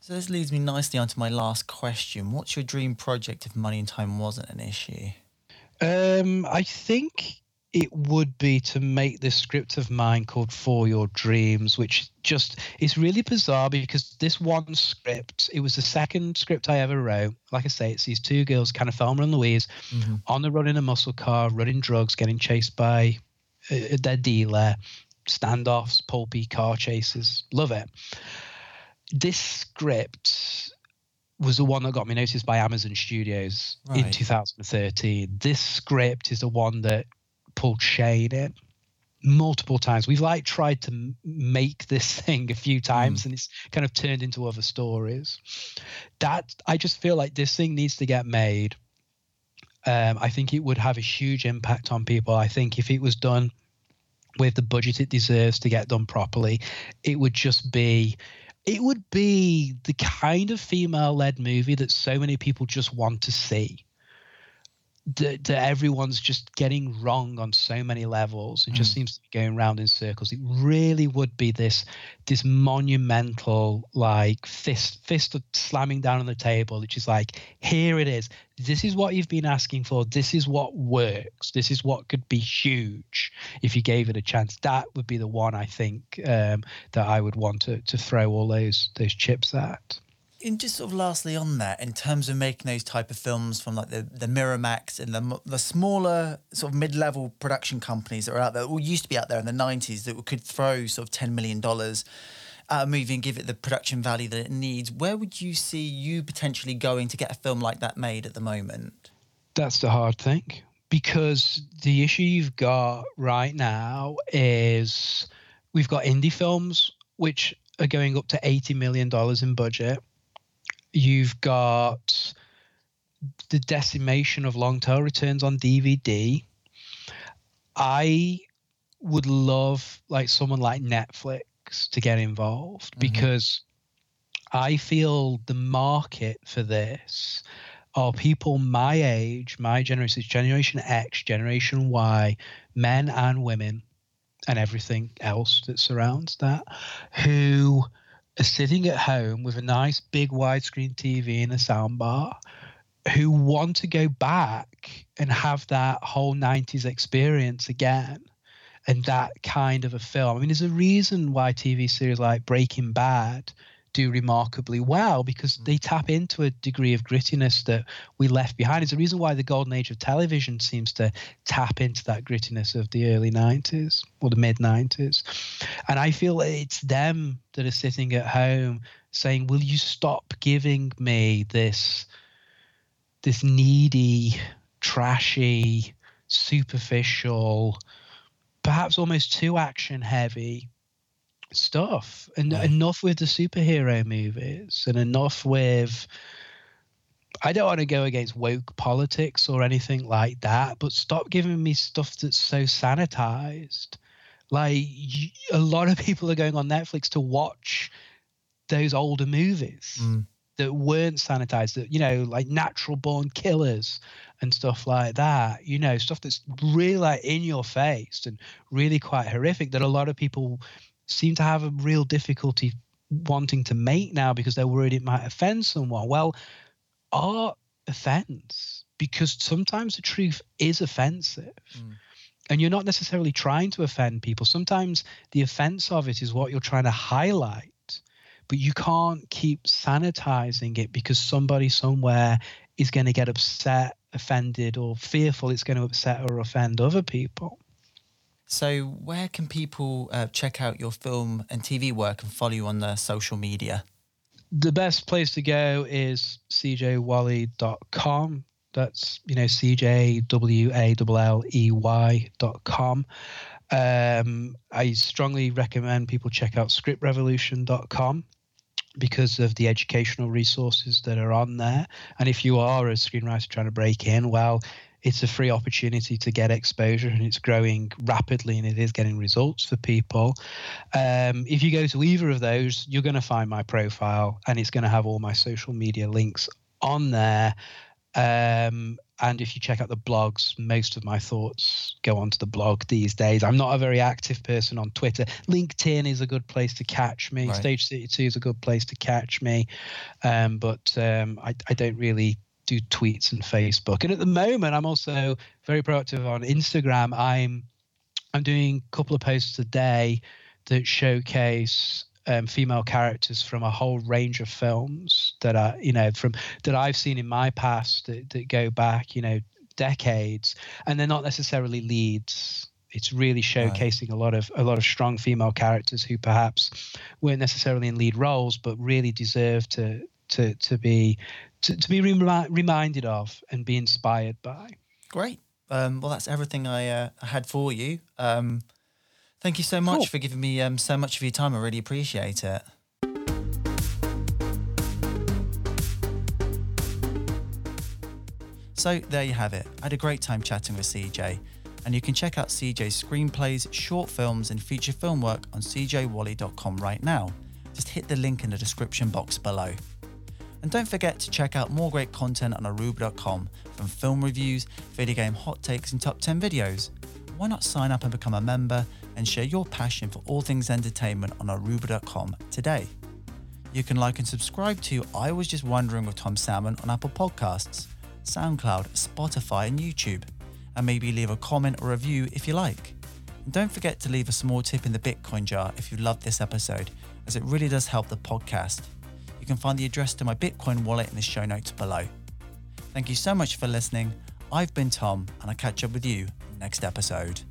[SPEAKER 1] So this leads me nicely onto my last question. What's your dream project if money and time wasn't an issue?
[SPEAKER 2] Um, I think it would be to make this script of mine called For Your Dreams, which just is really bizarre because this one script, it was the second script I ever wrote. Like I say, it's these two girls, kind of Thelma and Louise, mm-hmm. on the run in a muscle car, running drugs, getting chased by uh, their dealer, standoffs, pulpy car chases. Love it. This script was the one that got me noticed by Amazon Studios right. in 2013. This script is the one that pulled Shane in multiple times. We've like tried to make this thing a few times mm. and it's kind of turned into other stories. That I just feel like this thing needs to get made. Um, I think it would have a huge impact on people. I think if it was done with the budget it deserves to get done properly, it would just be it would be the kind of female led movie that so many people just want to see that, that everyone's just getting wrong on so many levels It mm. just seems to be going round in circles. It really would be this this monumental like fist fist slamming down on the table, which is like, here it is. This is what you've been asking for. This is what works. This is what could be huge if you gave it a chance. That would be the one I think um, that I would want to to throw all those those chips at
[SPEAKER 1] and just sort of lastly on that, in terms of making those type of films from like the the Miramax and the the smaller sort of mid level production companies that are out there, or used to be out there in the nineties, that could throw sort of ten million dollars at a movie and give it the production value that it needs. Where would you see you potentially going to get a film like that made at the moment?
[SPEAKER 2] That's the hard thing because the issue you've got right now is we've got indie films which are going up to eighty million dollars in budget You've got the decimation of long tail returns on DVD. I would love like someone like Netflix to get involved mm-hmm. because I feel the market for this are people my age, my generation, Generation X, Generation Y, men and women, and everything else that surrounds that, who sitting at home with a nice big widescreen TV and a soundbar who want to go back and have that whole 90s experience again and that kind of a film. I mean, there's a reason why TV series like Breaking Bad do remarkably well because mm. they tap into a degree of grittiness that we left behind. It's the reason why the golden age of television seems to tap into that grittiness of the early 90s or the mid 90s. And I feel it's them that are sitting at home saying, Will you stop giving me this this needy, trashy, superficial, perhaps almost too action heavy stuff and right. enough with the superhero movies and enough with I don't want to go against woke politics or anything like that, but stop giving me stuff that's so sanitized. Like a lot of people are going on Netflix to watch those older movies mm. that weren't sanitized, that you know, like natural born killers and stuff like that. You know, stuff that's really like in your face and really quite horrific that a lot of people seem to have a real difficulty wanting to make now because they're worried it might offend someone. Well, art offends because sometimes the truth is offensive. Mm. And you're not necessarily trying to offend people. Sometimes the offense of it is what you're trying to highlight, but you can't keep sanitizing it because somebody somewhere is going to get upset, offended, or fearful it's going to upset or offend other people.
[SPEAKER 1] So, where can people uh, check out your film and TV work and follow you on the social media?
[SPEAKER 2] The best place to go is cjwalley.com. That's, you know, cjwalley.com. Um, I strongly recommend people check out scriptrevolution.com. because of the educational resources that are on there. And if you are a screenwriter trying to break in, well, it's a free opportunity to get exposure and it's growing rapidly and it is getting results for people. Um, if you go to either of those, you're going to find my profile and it's going to have all my social media links on there. Um, and if you check out the blogs, most of my thoughts go onto the blog these days. I'm not a very active person on Twitter. LinkedIn is a good place to catch me. Right. Stage 32 is a good place to catch me. Um, but um, I, I don't really do tweets and Facebook. And at the moment, I'm also very proactive on Instagram. I'm I'm doing a couple of posts a day that showcase um, female characters from a whole range of films that are you know from that I've seen in my past that, that go back you know decades, and they're not necessarily leads. It's really showcasing right. a lot of a lot of strong female characters who perhaps weren't necessarily in lead roles, but really deserve to to to be to, to be remi- reminded of and be inspired by.
[SPEAKER 1] Great. Um, well, that's everything I, uh, I had for you. Um, thank you so much cool. for giving me um, so much of your time. I really appreciate it. So there you have it. I had a great time chatting with CJ, and you can check out CJ's screenplays, short films, and feature film work on cjwalley.com right now. Just hit the link in the description box below. And don't forget to check out more great content on aruba.com from film reviews, video game hot takes, and top 10 videos. Why not sign up and become a member and share your passion for all things entertainment on aruba.com today? You can like and subscribe to I Was Just Wondering with Tom Salmon on Apple Podcasts, SoundCloud, Spotify, and YouTube. And maybe leave a comment or a review if you like. And don't forget to leave a small tip in the Bitcoin jar if you loved this episode, as it really does help the podcast can find the address to my Bitcoin wallet in the show notes below. Thank you so much for listening. I've been Tom, and I'll catch up with you next episode.